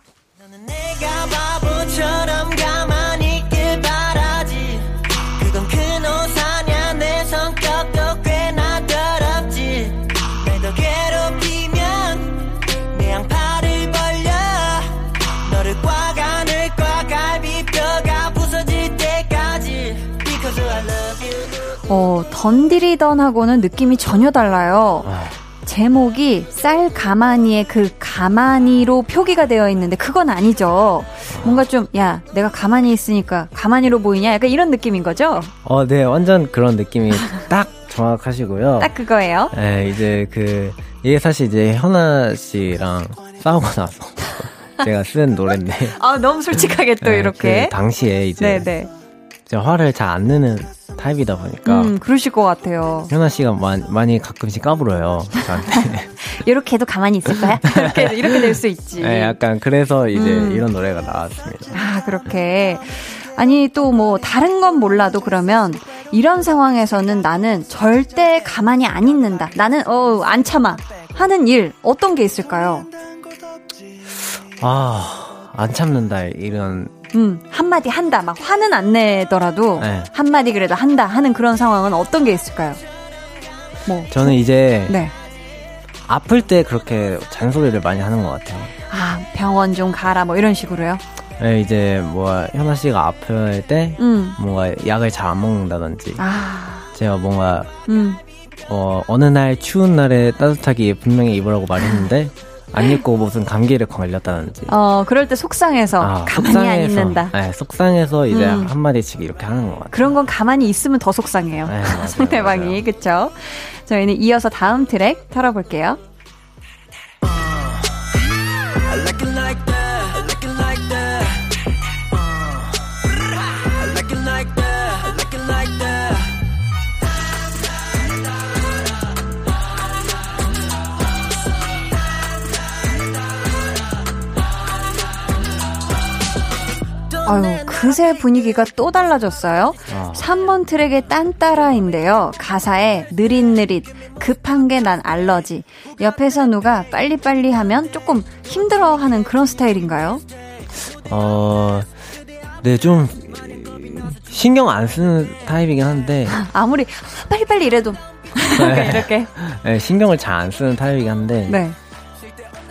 어, 던디리던하고는 느낌이 전혀 달라요. 제목이 쌀 가마니의 그 가마니로 표기가 되어 있는데 그건 아니죠. 뭔가 좀, 야, 내가 가만히 있으니까 가마니로 보이냐? 약간 이런 느낌인 거죠? 어, 네, 완전 그런 느낌이 딱 정확하시고요. 딱 그거예요. 네, 이제 그, 이게 사실 이제 현아 씨랑 싸우고 나서 제가 쓴 노래인데. 아, 너무 솔직하게 또 네, 이렇게. 그 당시에 이제 네네. 제가 화를 잘 안 내는 타입이다 보니까. 음, 그러실 것 같아요. 현아 씨가 많이, 많이 가끔씩 까불어요. 저한테. 이렇게 해도 가만히 있을 거야? 이렇게, 이렇게 될 수 있지. 네, 약간 그래서 이제 음. 이런 노래가 나왔습니다. 아, 그렇게. 아니, 또 뭐, 다른 건 몰라도 그러면, 이런 상황에서는 나는 절대 가만히 안 있는다. 나는, 어, 안 참아. 하는 일, 어떤 게 있을까요? 아, 안 참는다, 이런. 음, 한마디 한다. 막 화는 안 내더라도, 네. 한마디 그래도 한다. 하는 그런 상황은 어떤 게 있을까요? 뭐, 저는 이제 네. 아플 때 그렇게 잔소리를 많이 하는 것 같아요. 아, 병원 좀 가라. 뭐 이런 식으로요. 네, 이제 뭐 현아 씨가 아플 때 음. 뭔가 약을 잘 안 먹는다든지 아, 제가 뭔가 음. 어, 어느 날 추운 날에 따뜻하게 분명히 입으라고 말했는데 안 입고 무슨 감기를 걸렸다든지 어, 그럴 때 속상해서 아, 가만히 안 있는다. 네, 속상해서 이제 음. 한 마디씩 이렇게 하는 것 같아요. 그런 건 가만히 있으면 더 속상해요. 네, 맞아요, 상대방이 맞아요. 그쵸? 저희는 이어서 다음 트랙 털어볼게요. 아유, 그새 분위기가 또 달라졌어요. 아. 3번 트랙의 딴따라인데요. 가사에 느릿느릿, 급한 게 난 알러지. 옆에서 누가 빨리빨리 하면 조금 힘들어 하는 그런 스타일인가요? 어, 네, 좀 신경 안 쓰는 타입이긴 한데 아무리 빨리빨리 이래도 이렇게. 네, 신경을 잘 안 쓰는 타입이긴 한데 네.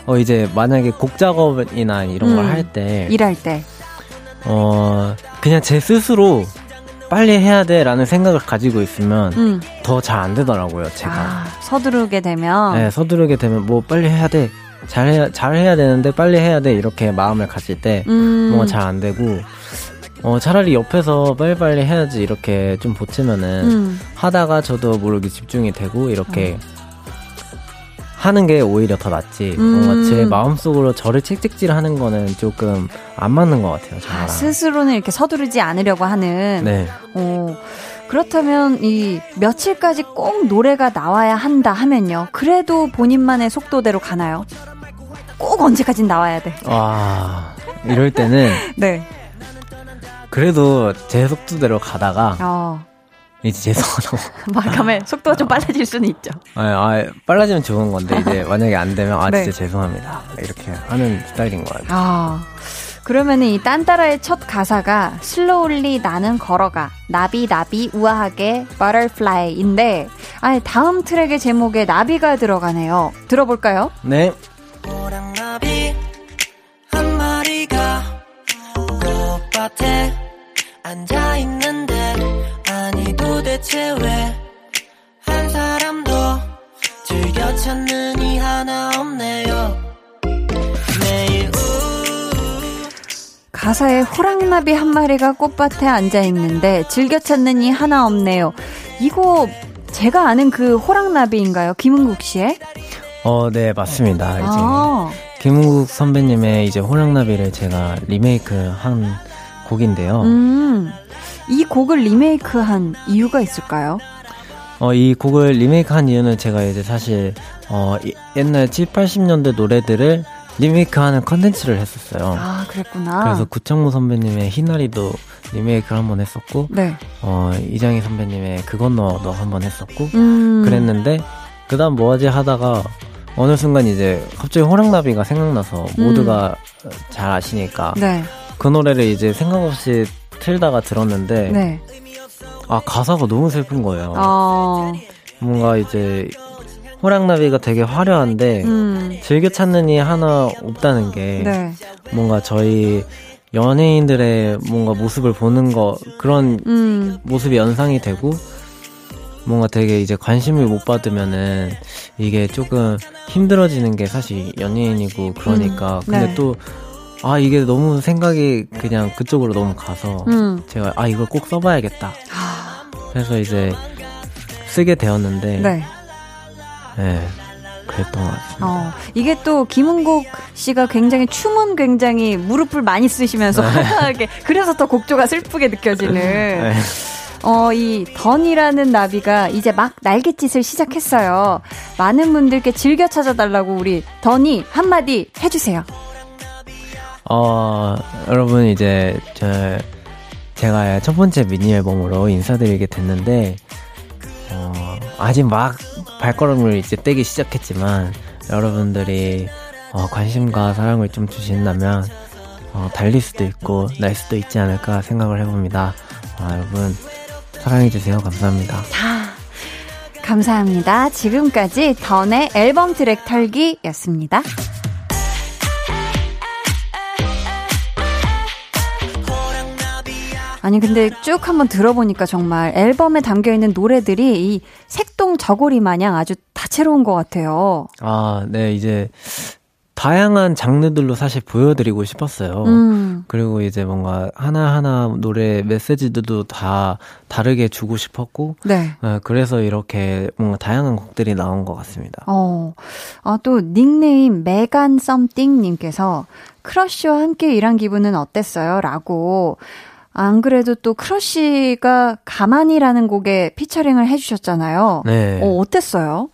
어 이제 만약에 곡 작업이나 이런 음, 걸할 때 일할 때. 어, 그냥 제 스스로 빨리 해야 돼라는 생각을 가지고 있으면 음. 더잘 안 되더라고요, 제가. 아, 서두르게 되면. 네, 서두르게 되면 뭐 빨리 해야 돼. 잘 해야, 잘 해야 되는데 빨리 해야 돼. 이렇게 마음을 가질 때 음. 뭔가 잘 안 되고, 어, 차라리 옆에서 빨리빨리 해야지 이렇게 좀 보채면은 음. 하다가 저도 모르게 집중이 되고 이렇게 하는 게 오히려 더 낫지. 음. 뭔가 제 마음속으로 저를 책찍질 하는 거는 조금 안 맞는 것 같아요, 저랑. 아, 스스로는 이렇게 서두르지 않으려고 하는. 네. 어, 그렇다면 이 며칠까지 꼭 노래가 나와야 한다 하면요. 그래도 본인만의 속도대로 가나요? 꼭 언제까진 나와야 돼. 와, 이럴 때는 네. 그래도 제 속도대로 가다가 어, 이제 죄송하다고. 마감에 속도가 좀 빨라질 수는 있죠. 아, 아, 빨라지면 좋은 건데 이제 만약에 안 되면 아 네. 진짜 죄송합니다. 이렇게 하는 스타일인 것 같아요. 아. 그러면은 이 딴따라의 첫 가사가 슬로울리 나는 걸어가 나비 나비 우아하게 butterfly인데 아 다음 트랙의 제목에 나비가 들어가네요. 들어볼까요? 네. 호랑나비 한 마리가 꽃밭에 도 대체 왜 한 사람도 즐겨 찾는 이 하나 없네요 매일 가사에 호랑나비 한 마리가 꽃밭에 앉아 있는데 즐겨 찾는 이 하나 없네요. 이거 제가 아는 그 호랑나비인가요? 김은국 씨의? 어, 네, 맞습니다. 이제 아, 김흥국 선배님의 이제 호랑나비를 제가 리메이크 한 곡인데요. 음. 이 곡을 리메이크한 이유가 있을까요? 어, 이 곡을 리메이크 한 이유는 제가 이제 사실, 어, 이- 옛날 7, 80년대 노래들을 리메이크 하는 컨텐츠를 했었어요. 아, 그랬구나. 그래서 구창모 선배님의 희나리도 리메이크를 한번 했었고, 네. 어, 이장희 선배님의 그건 너도 한번 했었고, 음. 그랬는데, 그 다음 뭐하지 하다가, 어느 순간 이제 갑자기 호랑나비가 생각나서 모두가 잘 아시니까, 네. 그 노래를 이제 생각 없이 틀다가 들었는데, 네. 아, 가사가 너무 슬픈 거예요. 어. 뭔가 이제, 호랑나비가 되게 화려한데, 음. 즐겨 찾는 이 하나 없다는 게, 네. 뭔가 저희 연예인들의 뭔가 모습을 보는 거, 그런 음. 모습이 연상이 되고, 뭔가 되게 이제 관심을 못 받으면은 이게 조금 힘들어지는 게 사실 연예인이고 그러니까. 음, 근데 네. 또, 아, 이게 너무 생각이 그냥 그쪽으로 너무 가서, 음. 제가, 아, 이걸 꼭 써봐야겠다. 아, 그래서 이제 쓰게 되었는데, 네. 네, 그랬던 것 같습니다. 어, 이게 또 김은국 씨가 굉장히 춤은 굉장히 무릎을 많이 쓰시면서 화사하게 그래서 더 곡조가 슬프게 느껴지는 네. 어, 이 던이라는 나비가 이제 막 날갯짓을 시작했어요. 많은 분들께 즐겨 찾아달라고 우리 던이 한마디 해주세요. 어, 여러분 이제 저 제가 첫 번째 미니 앨범으로 인사드리게 됐는데 어, 아직 막 발걸음을 이제 떼기 시작했지만 여러분들이 어, 관심과 사랑을 좀 주신다면 어, 달릴 수도 있고 날 수도 있지 않을까 생각을 해봅니다. 아, 여러분 사랑해주세요. 감사합니다. 감사합니다. 지금까지 던의 앨범 트랙 털기였습니다. 아니 근데 쭉 한번 들어보니까 정말 앨범에 담겨 있는 노래들이 이 색동 저고리 마냥 아주 다채로운 것 같아요. 아, 네 이제 다양한 장르들로 사실 보여드리고 싶었어요. 음, 그리고 이제 뭔가 하나하나 노래 메시지들도 다 다르게 주고 싶었고, 네. 어, 그래서 이렇게 뭔가 다양한 곡들이 나온 것 같습니다. 어, 아, 또 닉네임 메간 썸띵님께서 크러쉬와 함께 일한 기분은 어땠어요? 라고 안 그래도 또 크러쉬가 가만히라는 곡에 featuring을 해주셨잖아요. 네. 어, 어땠어요?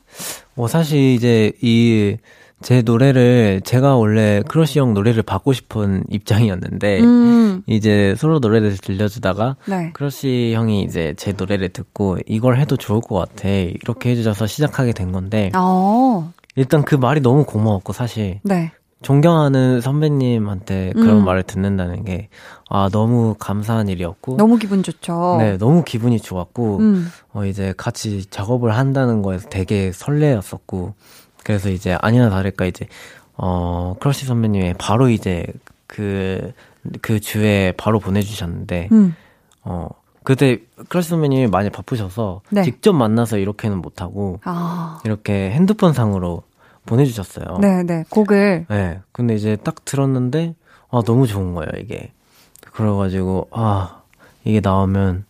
뭐 사실 이제 이 제 노래를 제가 원래 크러쉬 형 노래를 받고 싶은 입장이었는데, 음, 이제 솔로 노래를 들려주다가, 네. 크러쉬 형이 이제 제 노래를 듣고 이걸 해도 좋을 것 같아. 이렇게 해주셔서 시작하게 된 건데, 어, 일단 그 말이 너무 고마웠고, 사실. 네. 존경하는 선배님한테 그런 음. 말을 듣는다는 게, 아, 너무 감사한 일이었고, 너무 기분 좋죠. 네, 너무 기분이 좋았고, 음, 어, 이제 같이 작업을 한다는 거에서 되게 설레었었고, 그래서 이제 아니나 다를까 이제, 어, 크러쉬 선배님이 바로 이제 그, 그 주에 바로 보내주셨는데, 음, 어, 그때 크러쉬 선배님이 많이 바쁘셔서 네. 직접 만나서 이렇게는 못하고, 아, 이렇게 핸드폰 상으로 보내주셨어요. 네, 네. 곡을, 네, 근데 이제 딱 들었는데, 아, 너무 좋은 거예요, 이게. 그래가지고, 아, 이게 나오면,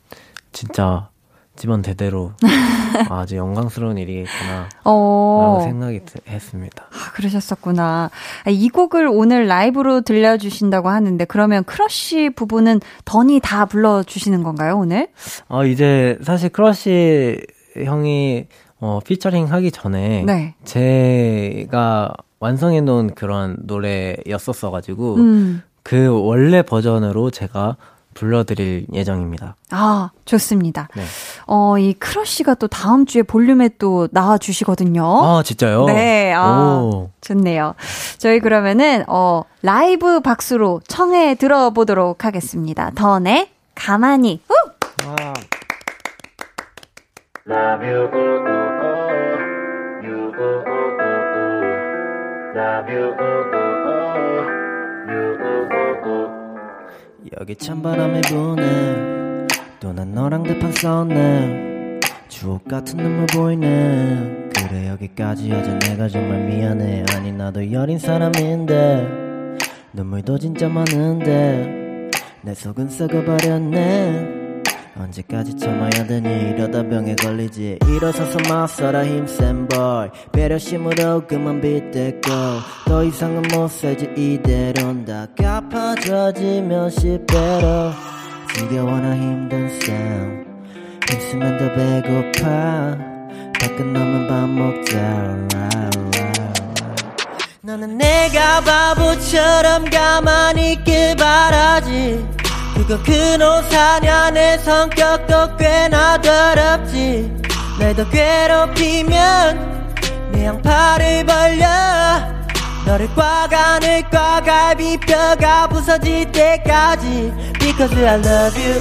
진짜, 집안 대대로, 아주 영광스러운 일이겠구나, 어, 라고 생각이 드- 했습니다. 아, 그러셨었구나. 아, 이 곡을 오늘 라이브로 들려주신다고 하는데, 그러면 크러쉬 부분은 던이 다 불러주시는 건가요, 오늘? 아, 이제, 사실 크러쉬 형이, 어, 피처링 하기 전에, 네. 제가 완성해 놓은 그런 노래였었어 가지고, 음. 그 원래 버전으로 제가 불러드릴 예정입니다. 아, 좋습니다. 네. 어, 이 크러쉬가 또 다음 주에 볼륨에 또 나와주시거든요. 아, 진짜요? 네, 아, 오. 좋네요. 저희 그러면은, 어, 라이브 박수로 청해 들어보도록 하겠습니다. 던의 가만히. 후! 여기 찬바람이 부네 또 난 너랑 대판 싸웠네 주옥 같은 눈물 보이네 그래 여기까지 여자 내가 정말 미안해. 아니 나도 여린 사람인데 눈물도 진짜 많은데 내 속은 썩어버렸네 언제까지 참아야 되니? 이러다 병에 걸리지. 일어서서 맞서라 힘센 boy. 배려심으로 그만 빗대고. 더 이상은 못 살지 이대로는 다 갚아져지면 10배로. 지겨워나 힘든 삶. 힘쓰면 더 배고파. 다 끝나면 밥 먹자. 너는 내가 바보처럼 가만히 있길 바라지 그거 그노 사년의 성격도 꽤나 더럽지. 날 더 괴롭히면 내 양팔을 벌려. 너를 꽉 안을 꽉 갈비 뼈가 부서질 때까지. Because I love you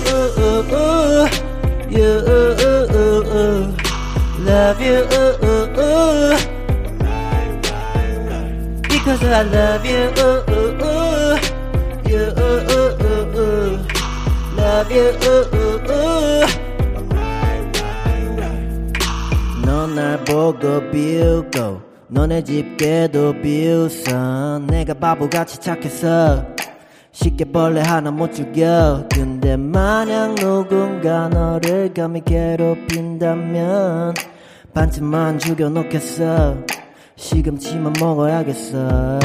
You Love you Because I love you You Love you 넌날 보고 비웃고 너네 집게도 비웃어. 내가 바보같이 착해서 쉽게 벌레 하나 못 죽여. 근데 만약 누군가 너를 감히 괴롭힌다면 반쯤만 죽여놓겠어. 시금치만 먹어야겠어.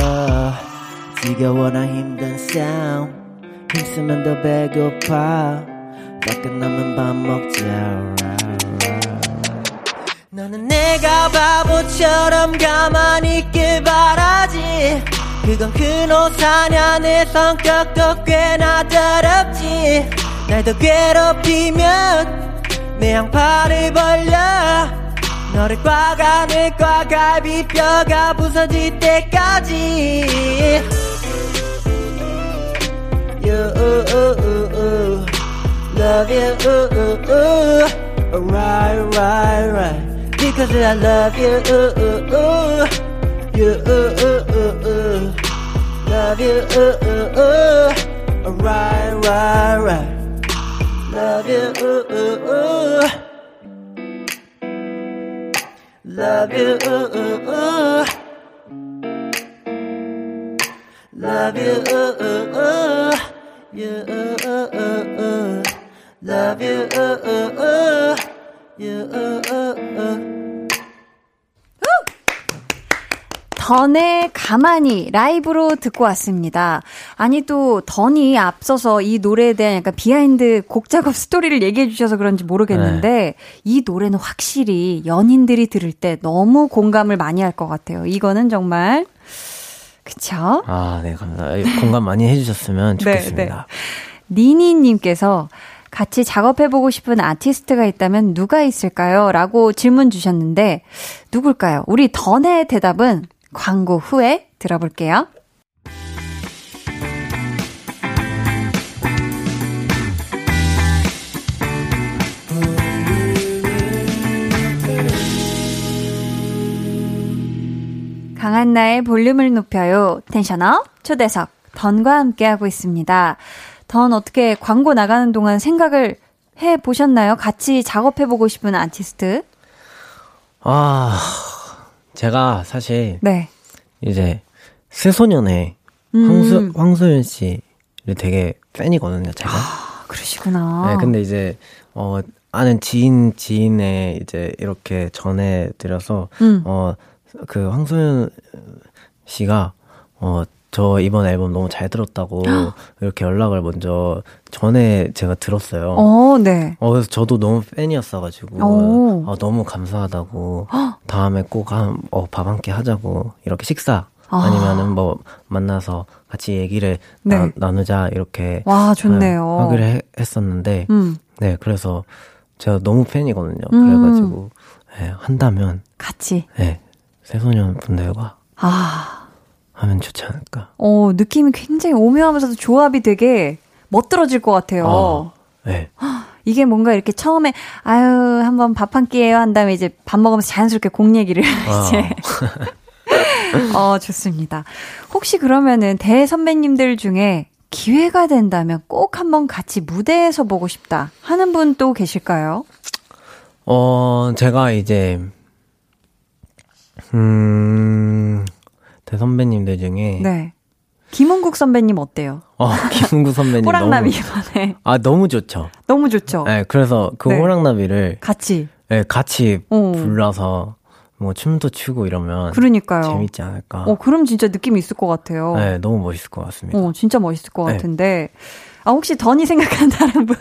지겨워나 힘든 싸움 힘쓰면 더 배고파. 다 끝나면 밥 먹자. 너는 내가 바보처럼 가만히 있길 바라지. 그건 내 성격도 꽤나 더럽지. 날 더 괴롭히면 내 양팔을 벌려. 너를 꽉 안을 꽉 갈비뼈가 부서질 때까지 you, ooh, ooh, ooh. Love you, ooh, ooh, ooh. Right, right, right. Because I love you, ooh, ooh, ooh. You, ooh, ooh, ooh, ooh. Love you, ooh, ooh, ooh. Right, right, right. Love you, ooh, ooh, ooh. Love you, ooh, ooh, ooh. Love you, ooh, ooh, ooh. You love you you 던의 가만히 라이브로 듣고 왔습니다. 아니 또 던이 앞서서 이 노래에 대한 약간 behind 곡 작업 스토리를 얘기해 주셔서 그런지 모르겠는데 이 노래는 확실히 연인들이 들을 때 너무 공감을 많이 할 것 같아요. 이거는 정말 그쵸? 아, 네, 감사합니다. 공감 많이 해주셨으면 네, 좋겠습니다. 니니님께서 같이 작업해보고 싶은 아티스트가 있다면 누가 있을까요? 라고 질문 주셨는데, 누굴까요? 우리 던의 대답은 광고 후에 들어볼게요. 강한나의 볼륨을 높여요. 텐션업 초대석 던과 함께하고 있습니다. 던 어떻게 광고 나가는 동안 생각을 해 보셨나요? 같이 작업해 보고 싶은 아티스트? 아, 제가 사실 네. 이제 새소년의 음. 황수, 황소연 씨를 되게 팬이거든요, 제가. 아, 그러시구나. 네, 근데 이제, 어, 아는 지인, 지인에 이제 이렇게 전해 드려서, 음. 어, 그 황소연 씨가, 어, 저 이번 앨범 너무 잘 들었다고 이렇게 연락을 먼저 전에 제가 들었어요. 어, 네. 어, 그래서 저도 너무 팬이었어가지고, 오. 어, 너무 감사하다고, 다음에 꼭 한, 어, 밥 함께 하자고, 이렇게 식사, 아. 아니면은 뭐, 만나서 같이 얘기를 네. 나, 누자 이렇게. 와, 좋네요. 아, 하기로 해- 했었는데, 음, 네, 그래서 제가 너무 팬이거든요. 음. 그래가지고, 예, 한다면, 같이. 예, 새소년 분들과 아, 하면 좋지 않을까. 어, 느낌이 굉장히 오묘하면서도 조합이 되게 멋들어질 것 같아요. 아, 네. 이게 뭔가 이렇게 처음에, 아유, 한번 밥 한 끼예요. 한 다음에 이제 밥 먹으면서 자연스럽게 공 얘기를 아. 이제. 어, 좋습니다. 혹시 그러면은 대 선배님들 중에 기회가 된다면 꼭 한번 같이 무대에서 보고 싶다 하는 분 또 계실까요? 어, 제가 이제, 음, 대선배님들 중에. 네. 김은국 선배님 어때요? 어, 김은구 선배님. 호랑나비 이번에 아, 너무 좋죠. 너무 좋죠. 네, 그래서 그 네. 호랑나비를 같이. 네, 같이 어. 불러서 뭐 춤도 추고 이러면 그러니까요. 재밌지 않을까. 어, 그럼 진짜 느낌 있을 것 같아요. 네, 너무 멋있을 것 같습니다. 어, 진짜 멋있을 것 네. 같은데. 아, 혹시 던이 생각하는 다른 분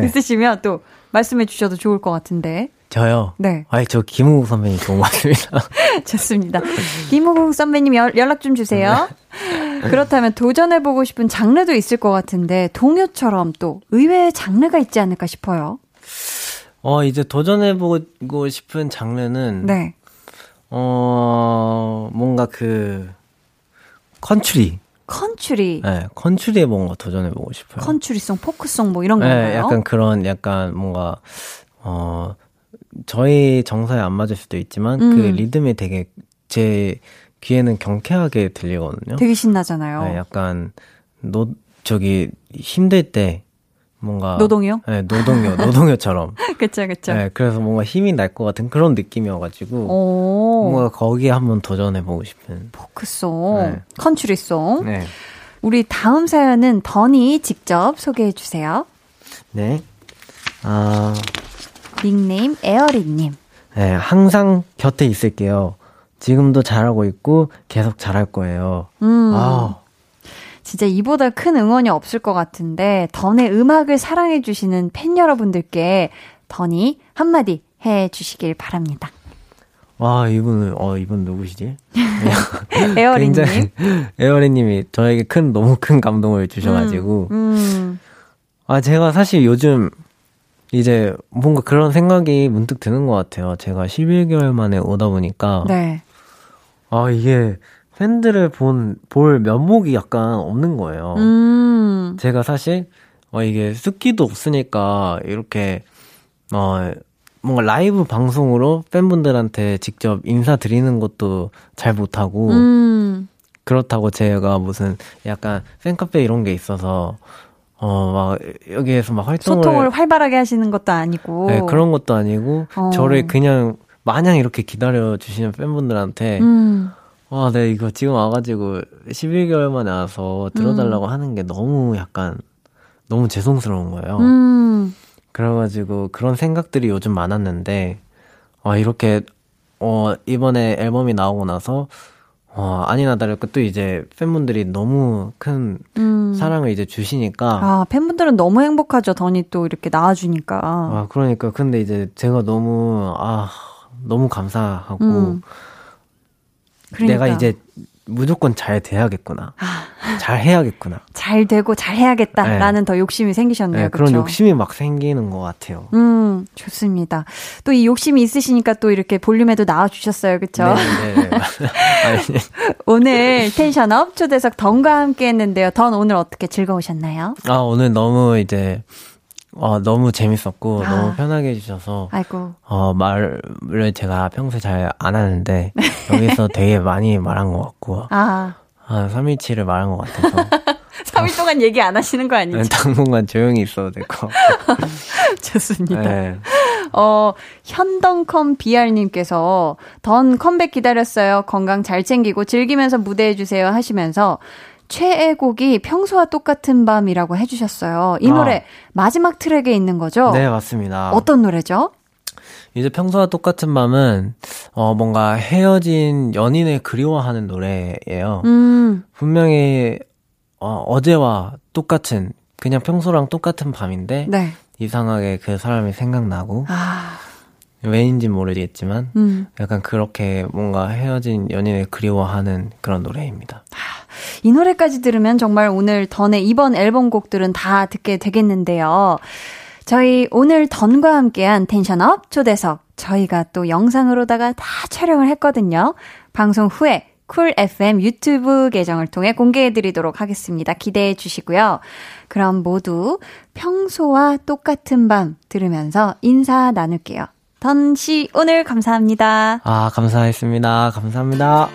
네. 있으시면 또 말씀해 주셔도 좋을 것 같은데. 저요? 네. 아니, 저 김은국 선배님 좋은 것 같습니다. 좋습니다. 김우국 선배님 연, 연락 좀 주세요. 그렇다면 도전해보고 싶은 장르도 있을 것 같은데, 동요처럼 또 의외의 장르가 있지 않을까 싶어요. 어, 이제 도전해보고 싶은 장르는. 네. 어, 뭔가 그, country. country, 네, country에 뭔가 도전해보고 싶어요. country song, 포크송 뭐 이런 건가요? 네, 약간 그런, 약간 뭔가, 어, 저희 정서에 안 맞을 수도 있지만, 음. 그 리듬이 되게 제 귀에는 경쾌하게 들리거든요. 되게 신나잖아요. 네, 약간, 노, 저기, 힘들 때, 뭔가. 노동요? 네, 노동요, 노동요처럼. 그쵸, 그쵸. 네, 그래서 뭔가 힘이 날 것 같은 그런 느낌이어가지고, 오, 뭔가 거기에 한번 도전해보고 싶은. 포크송, 네. 컨츄리송. 네. 우리 다음 사연은 던이 직접 소개해 주세요. 네. 아, 닉네임 에어리님. 네, 항상 곁에 있을게요. 지금도 잘하고 있고 계속 잘할 거예요. 음. 아, 진짜 이보다 큰 응원이 없을 것 같은데 던의 음악을 사랑해 주시는 팬 여러분들께 던이 한마디 해 주시길 바랍니다. 와, 이분은, 어, 이분 누구시지? 에어리님. 굉장히, 에어리님이 저에게 큰, 너무 큰 감동을 주셔가지고. 음, 아, 제가 사실 요즘 이제 뭔가 그런 생각이 문득 드는 것 같아요. 제가 11개월 만에 오다 보니까. 네. 아, 이게 팬들을 본, 볼 면목이 약간 없는 거예요. 음, 제가 사실 어 이게 습기도 없으니까 이렇게 어 뭔가 라이브 방송으로 팬분들한테 직접 인사드리는 것도 잘 못하고 음, 그렇다고 제가 무슨 약간 팬카페 이런 게 있어서 어 막 여기에서 막 활동을 소통을 활발하게 하시는 것도 아니고. 네, 그런 것도 아니고 어. 저를 그냥 마냥 이렇게 기다려 주시는 팬분들한테 음, 와, 네, 이거 지금 와가지고 11개월 만에 와서 들어달라고 하는 게 너무 약간, 너무 죄송스러운 거예요. 음, 그래가지고 그런 생각들이 요즘 많았는데, 아, 이렇게, 어, 이번에 앨범이 나오고 나서, 어, 아니나 다를까 또 이제 팬분들이 너무 큰 음. 사랑을 이제 주시니까, 아, 팬분들은 너무 행복하죠. 던이 또 이렇게 나와주니까. 아, 그러니까. 근데 이제 제가 너무, 아, 너무 감사하고, 음. 그러니까. 내가 이제 무조건 잘 돼야겠구나. 아. 잘 해야겠구나. 잘 되고 잘 해야겠다라는 더 욕심이 생기셨네요. 네, 그렇죠? 그런 욕심이 막 생기는 것 같아요. 음, 좋습니다. 또 이 욕심이 있으시니까 또 이렇게 볼륨에도 나와주셨어요. 그쵸? 네, 네, 네. 오늘 텐션업 초대석 던과 함께 했는데요. 던 오늘 어떻게 즐거우셨나요? 아, 오늘 너무 이제, 어, 너무 재밌었고, 아. 너무 편하게 해주셔서, 아이고. 어, 말을 제가 평소에 잘 안 하는데, 네. 여기서 되게 많이 말한 것 같고, 아, 한 3일치를 말한 것 같아서, 3일 동안 얘기 안 하시는 거 아니죠? 당분간 조용히 있어도 될 것 같고. 좋습니다. 네. 어, 현덩컴 BR님께서 던 컴백 기다렸어요. 건강 잘 챙기고 즐기면서 무대해주세요 하시면서 최애곡이 평소와 똑같은 밤이라고 해주셨어요. 이 아. 노래 마지막 트랙에 있는 거죠? 네, 맞습니다. 어떤 노래죠? 이제 평소와 똑같은 밤은, 어, 뭔가 헤어진 연인을 그리워하는 노래예요. 음, 분명히 어, 어제와 똑같은 그냥 평소랑 똑같은 밤인데 네. 이상하게 그 사람이 생각나고 아, 왜인지 모르겠지만 음. 약간 그렇게 뭔가 헤어진 연인을 그리워하는 그런 노래입니다. 이 노래까지 들으면 정말 오늘 던의 이번 앨범 곡들은 다 듣게 되겠는데요. 저희 오늘 던과 함께한 tension up 초대석 저희가 또 영상으로다가 다 촬영을 했거든요. 방송 후에 쿨 FM 유튜브 계정을 통해 공개해 드리도록 하겠습니다. 기대해 주시고요. 그럼 모두 평소와 똑같은 밤 들으면서 인사 나눌게요. 던씨 오늘 감사합니다. 아 감사했습니다. 감사합니다.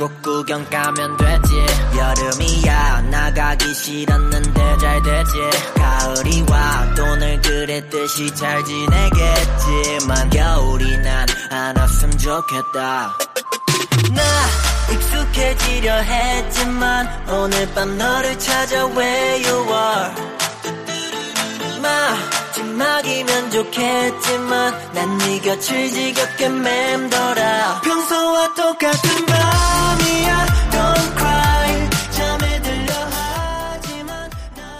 꼭 구경 가면 되지. 여름이야 나가기 싫었는데 잘 되지. 가을이 와 돈을 그랬듯이 잘 지내겠지만 겨울이 난 안 왔으면 좋겠다. 나 익숙해지려 했지만 오늘 밤 너를 찾아 where you are. 마 지막이면 좋겠지만 난 네 곁을 지겹게 맴돌아 평소와 똑같은 밤이야. Don't cry. 잠에 들려 하지만 난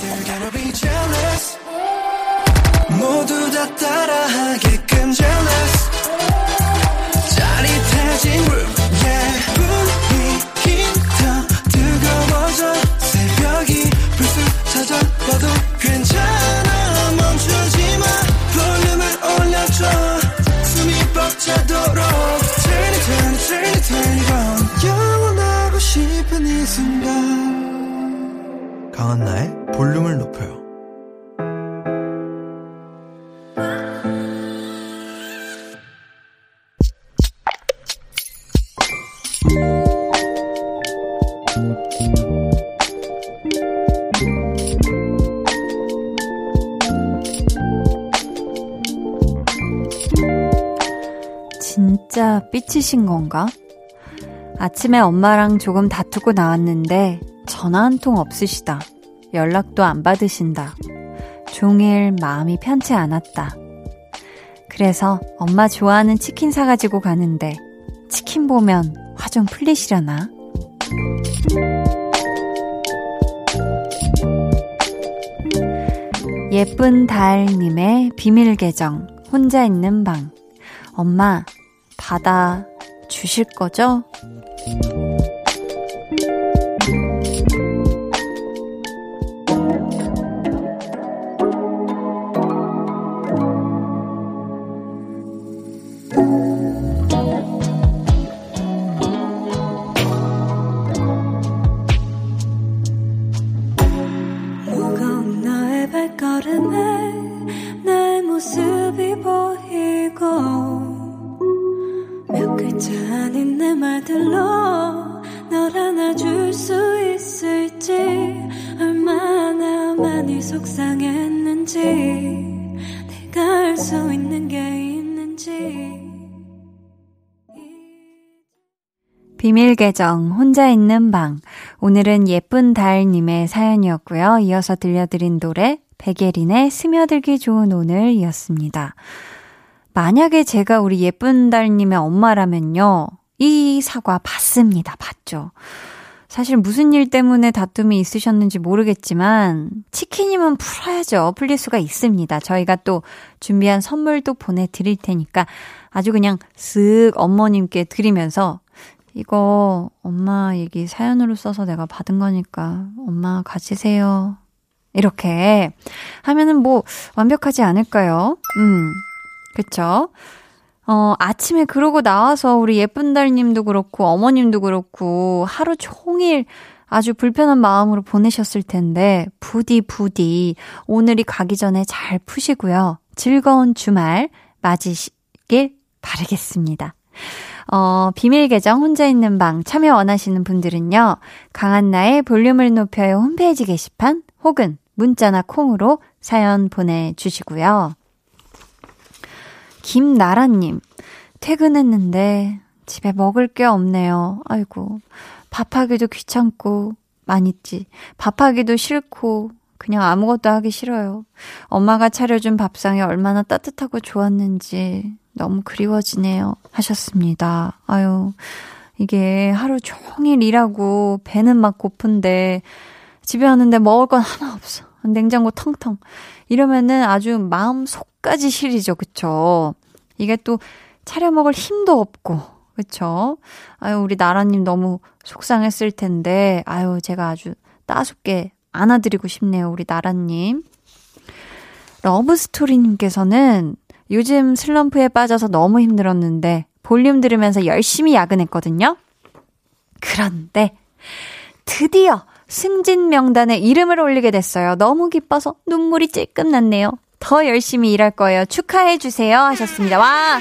They're gonna be jealous. 모두 다 따라하게끔 jealous. 짜릿해진 room 삐치신 건가? 아침에 엄마랑 조금 다투고 나왔는데 전화 한 통 없으시다. 연락도 안 받으신다. 종일 마음이 편치 않았다. 그래서 엄마 좋아하는 치킨 사가지고 가는데 치킨 보면 화 좀 풀리시려나? 예쁜 달님의 비밀 계정, 혼자 있는 방. 엄마, 받아 주실 거죠? 계정, 혼자 있는 방. 오늘은 예쁜 달님의 사연이었고요. 이어서 들려드린 노래, 백예린의 스며들기 좋은 오늘이었습니다. 만약에 제가 우리 예쁜 달님의 엄마라면요. 이 사과 받습니다. 받죠. 사실 무슨 일 때문에 다툼이 있으셨는지 모르겠지만 치킨이면 풀어야죠. 풀릴 수가 있습니다. 저희가 또 준비한 선물도 보내드릴 테니까 아주 그냥 쓱 어머님께 드리면서 이거 엄마 얘기 사연으로 써서 내가 받은 거니까 엄마 가지세요. 이렇게 하면은 뭐 완벽하지 않을까요? 음, 그쵸? 어, 아침에 그러고 나와서 우리 예쁜 달님도 그렇고 어머님도 그렇고 하루 종일 아주 불편한 마음으로 보내셨을 텐데 부디 부디 오늘이 가기 전에 잘 푸시고요. 즐거운 주말 맞으시길 바라겠습니다. 어, 비밀 계정 혼자 있는 방 참여 원하시는 분들은요. 강한나의 볼륨을 높여요 홈페이지 게시판 혹은 문자나 콩으로 사연 보내주시고요. 김나라님, 퇴근했는데 집에 먹을 게 없네요. 아이고, 밥하기도 귀찮고, 많이 있지. 밥하기도 싫고, 그냥 아무것도 하기 싫어요. 엄마가 차려준 밥상이 얼마나 따뜻하고 좋았는지 너무 그리워지네요. 하셨습니다. 아유, 이게 하루 종일 일하고 배는 막 고픈데 집에 왔는데 먹을 건 하나 없어. 냉장고 텅텅. 이러면은 아주 마음 속까지 시리죠. 그쵸? 이게 또 차려 먹을 힘도 없고. 그쵸? 아유, 우리 나라님 너무 속상했을 텐데, 아유, 제가 아주 따숩게 안아드리고 싶네요. 우리 나라님. 러브스토리님께서는 요즘 슬럼프에 빠져서 너무 힘들었는데, 볼륨 들으면서 열심히 야근했거든요? 그런데, 드디어 승진 명단에 이름을 올리게 됐어요. 너무 기뻐서 눈물이 찔끔 났네요. 더 열심히 일할 거예요. 축하해 주세요. 하셨습니다. 와!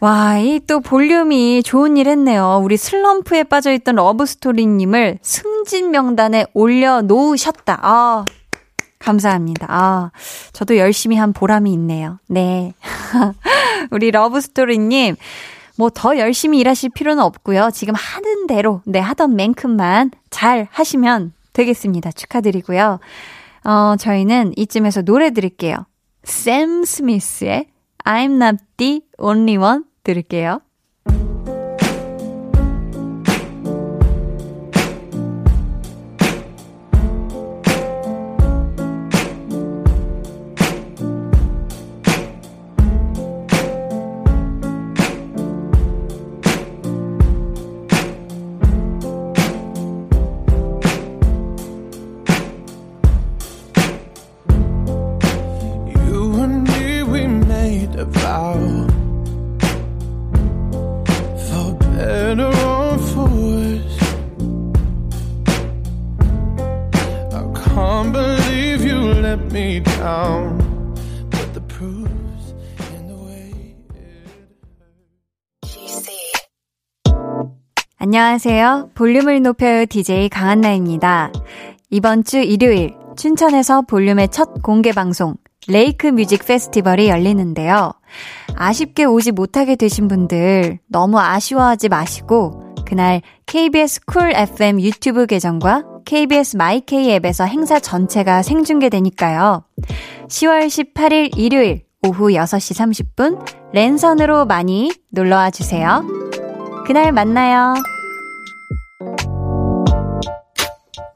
와, 이 또 볼륨이 좋은 일 했네요. 우리 슬럼프에 빠져있던 러브스토리님을 승진 명단에 올려놓으셨다. 아, 감사합니다. 아, 저도 열심히 한 보람이 있네요. 네. 우리 러브스토리님, 뭐 더 열심히 일하실 필요는 없고요. 지금 하는 대로, 네, 하던 만큼만 잘 하시면 되겠습니다. 축하드리고요. 어, 저희는 이쯤에서 노래 드릴게요. 샘 스미스의 I'm not the only one 들을게요. 안녕하세요. 볼륨을 높여요 DJ 강한나입니다. 이번 주 일요일 춘천에서 볼륨의 첫 공개 방송 레이크 뮤직 페스티벌이 열리는데요. 아쉽게 오지 못하게 되신 분들 너무 아쉬워하지 마시고 그날 KBS 쿨 FM 유튜브 계정과 KBS 마이케이 앱에서 행사 전체가 생중계되니까요. 10월 18일 일요일 오후 6시 30분 랜선으로 많이 놀러와 주세요. 그날 만나요.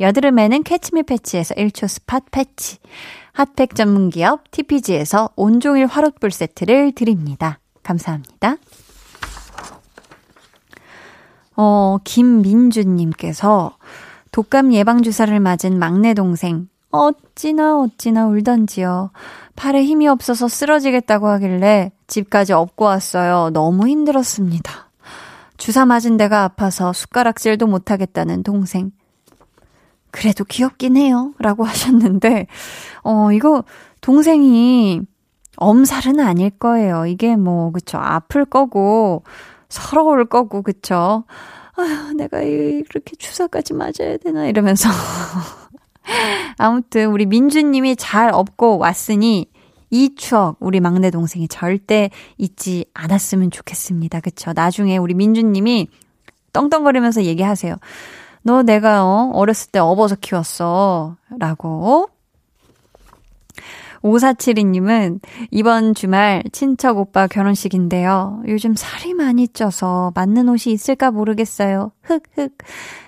여드름에는 캐치미 패치에서 1초 스팟 패치, 핫팩 전문기업 TPG에서 온종일 화롯불 세트를 드립니다. 감사합니다. 어, 김민주님께서 독감 예방주사를 맞은 막내 동생, 어찌나 어찌나 울던지요. 팔에 힘이 없어서 쓰러지겠다고 하길래 집까지 업고 왔어요. 너무 힘들었습니다. 주사 맞은 데가 아파서 숟가락질도 못하겠다는 동생. 그래도 귀엽긴 해요. 라고 하셨는데, 어, 이거, 동생이 엄살은 아닐 거예요. 이게 뭐, 그쵸. 아플 거고, 서러울 거고, 그쵸. 아휴, 내가 이렇게 주사까지 맞아야 되나, 이러면서. 아무튼, 우리 민주님이 잘 업고 왔으니, 이 추억, 우리 막내 동생이 절대 잊지 않았으면 좋겠습니다. 그쵸. 나중에 우리 민주님이 떵떵거리면서 얘기하세요. 너 내가 어, 어렸을 때 업어서 키웠어. 라고. 5472님은 이번 주말 친척 오빠 결혼식인데요. 요즘 살이 많이 쪄서 맞는 옷이 있을까 모르겠어요. 흑흑.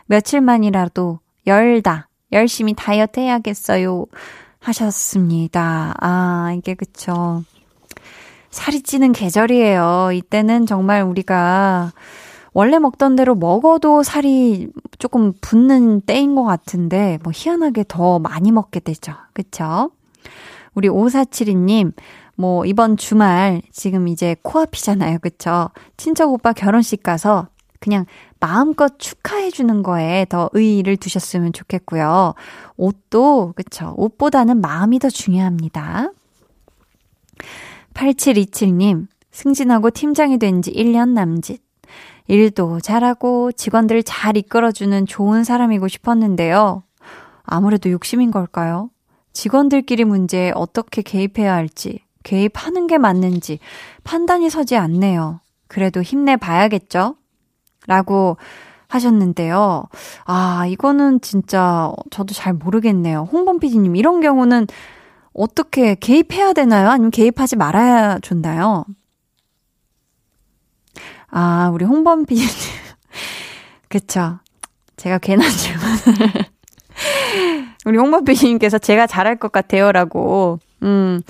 며칠만이라도 열다. 열심히 다이어트 해야겠어요. 하셨습니다. 아, 이게 그쵸. 살이 찌는 계절이에요. 이때는 정말 우리가 원래 먹던 대로 먹어도 살이 조금 붙는 때인 것 같은데, 뭐 희한하게 더 많이 먹게 되죠. 그쵸? 우리 5472님, 뭐 이번 주말 지금 이제 코앞이잖아요. 그쵸? 친척 오빠 결혼식 가서 그냥 마음껏 축하해주는 거에 더 의의를 두셨으면 좋겠고요. 옷도, 그쵸? 옷보다는 마음이 더 중요합니다. 8727님, 승진하고 팀장이 된 지 1년 남짓. 일도 잘하고 직원들 잘 이끌어주는 좋은 사람이고 싶었는데요. 아무래도 욕심인 걸까요? 직원들끼리 문제에 어떻게 개입해야 할지, 개입하는 게 맞는지 판단이 서지 않네요. 그래도 힘내봐야겠죠? 라고 하셨는데요. 아, 이거는 진짜 저도 잘 모르겠네요. 홍범 PD님, 이런 경우는 어떻게 개입해야 되나요? 아니면 개입하지 말아야 좋나요? 아, 우리 홍범 PD님. 그쵸. 제가 괜한 질문을. 우리 홍범 PD님께서 제가 잘할 것 같아요. 라고, 음,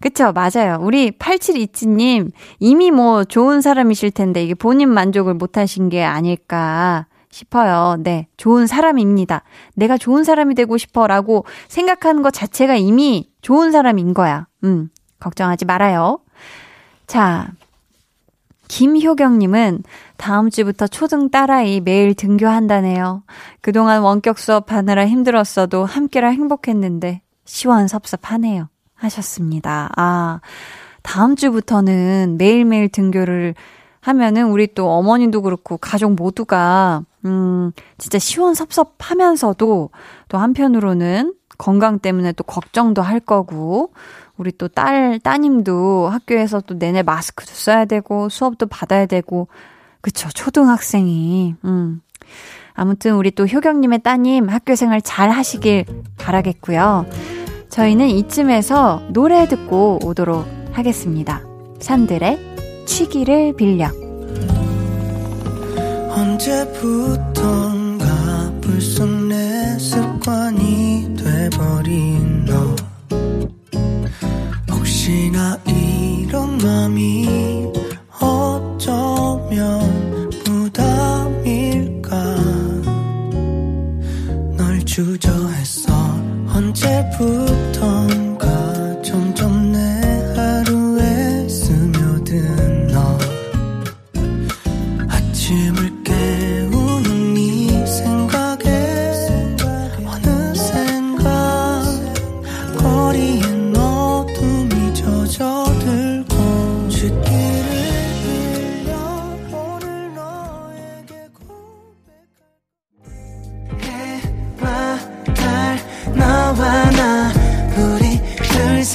그쵸, 맞아요. 우리 8727님, 이미 뭐 좋은 사람이실 텐데, 이게 본인 만족을 못 하신 게 아닐까 싶어요. 네, 좋은 사람입니다. 내가 좋은 사람이 되고 싶어 라고 생각하는 것 자체가 이미 좋은 사람인 거야. 음, 걱정하지 말아요. 자, 김효경님은 다음 주부터 초등 딸아이 매일 등교한다네요. 그동안 원격 수업하느라 힘들었어도 함께라 행복했는데 시원섭섭하네요. 하셨습니다. 아, 다음 주부터는 매일매일 등교를 하면은 우리 또 어머님도 그렇고 가족 모두가 음, 진짜 시원섭섭하면서도 또 한편으로는 건강 때문에 또 걱정도 할 거고 우리 또 딸, 따님도 학교에서 또 내내 마스크도 써야 되고 수업도 받아야 되고 그쵸, 초등학생이. 음. 아무튼 우리 또 효경님의 따님 학교 생활 잘 하시길 바라겠고요. 저희는 이쯤에서 노래 듣고 오도록 하겠습니다. 산들의 취기를 빌려. 언제부턴가 불쑥 내 습관이 돼버린 너 혹시나 이런 맘이 어쩌면 부담일까? 널 주저했어 언제부턴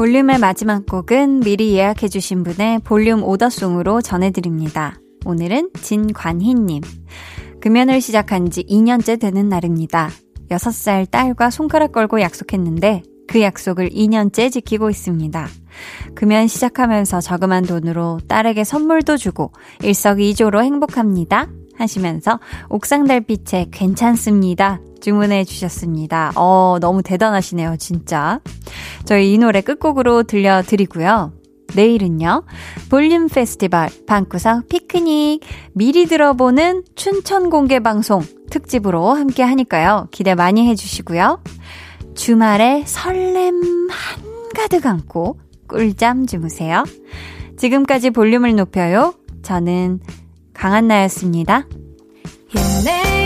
볼륨의 마지막 곡은 미리 예약해주신 분의 볼륨 오더송으로 전해드립니다. 오늘은 진관희님. 금연을 시작한 지 2년째 되는 날입니다. 6살 딸과 손가락 걸고 약속했는데 그 약속을 2년째 지키고 있습니다. 금연 시작하면서 저금한 돈으로 딸에게 선물도 주고 일석이조로 행복합니다. 하시면서 옥상 달빛에 괜찮습니다. 주문해 주셨습니다. 어, 너무 대단하시네요, 진짜. 저희 이 노래 끝곡으로 들려드리고요. 내일은요, 볼륨 페스티벌, 방구석 피크닉, 미리 들어보는 춘천 공개 방송 특집으로 함께 하니까요. 기대 많이 해주시고요. 주말에 설렘 한가득 안고 꿀잠 주무세요. 지금까지 볼륨을 높여요. 저는 강한나였습니다. 힘내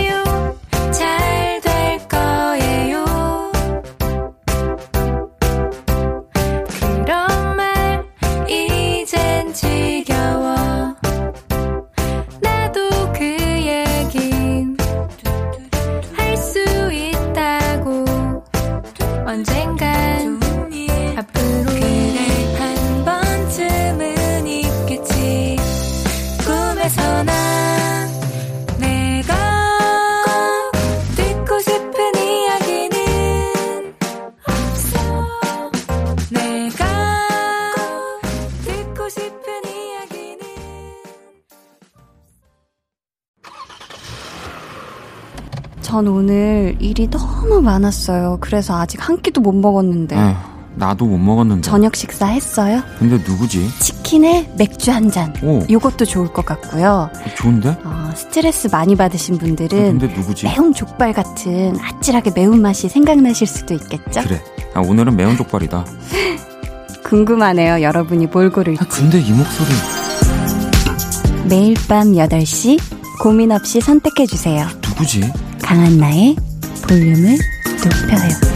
전 오늘 일이 너무 많았어요. 그래서 아직 한 끼도 못 먹었는데. 에, 나도 못 먹었는데. 저녁 식사 했어요? 근데 누구지? 치킨에 맥주 한 잔. 오, 요것도 좋을 것 같고요. 좋은데? 어, 스트레스 많이 받으신 아, 분들은 근데 누구지? 매운 족발 같은 아찔하게 매운맛이 생각나실 수도 있겠죠? 그래. 아, 오늘은 매운 족발이다. 궁금하네요. 여러분이 뭘 고를지. 아, 근데 이 목소리. 매일 밤 8시 고민 없이 선택해 주세요. 누구지? 강한나의 볼륨을 높여요.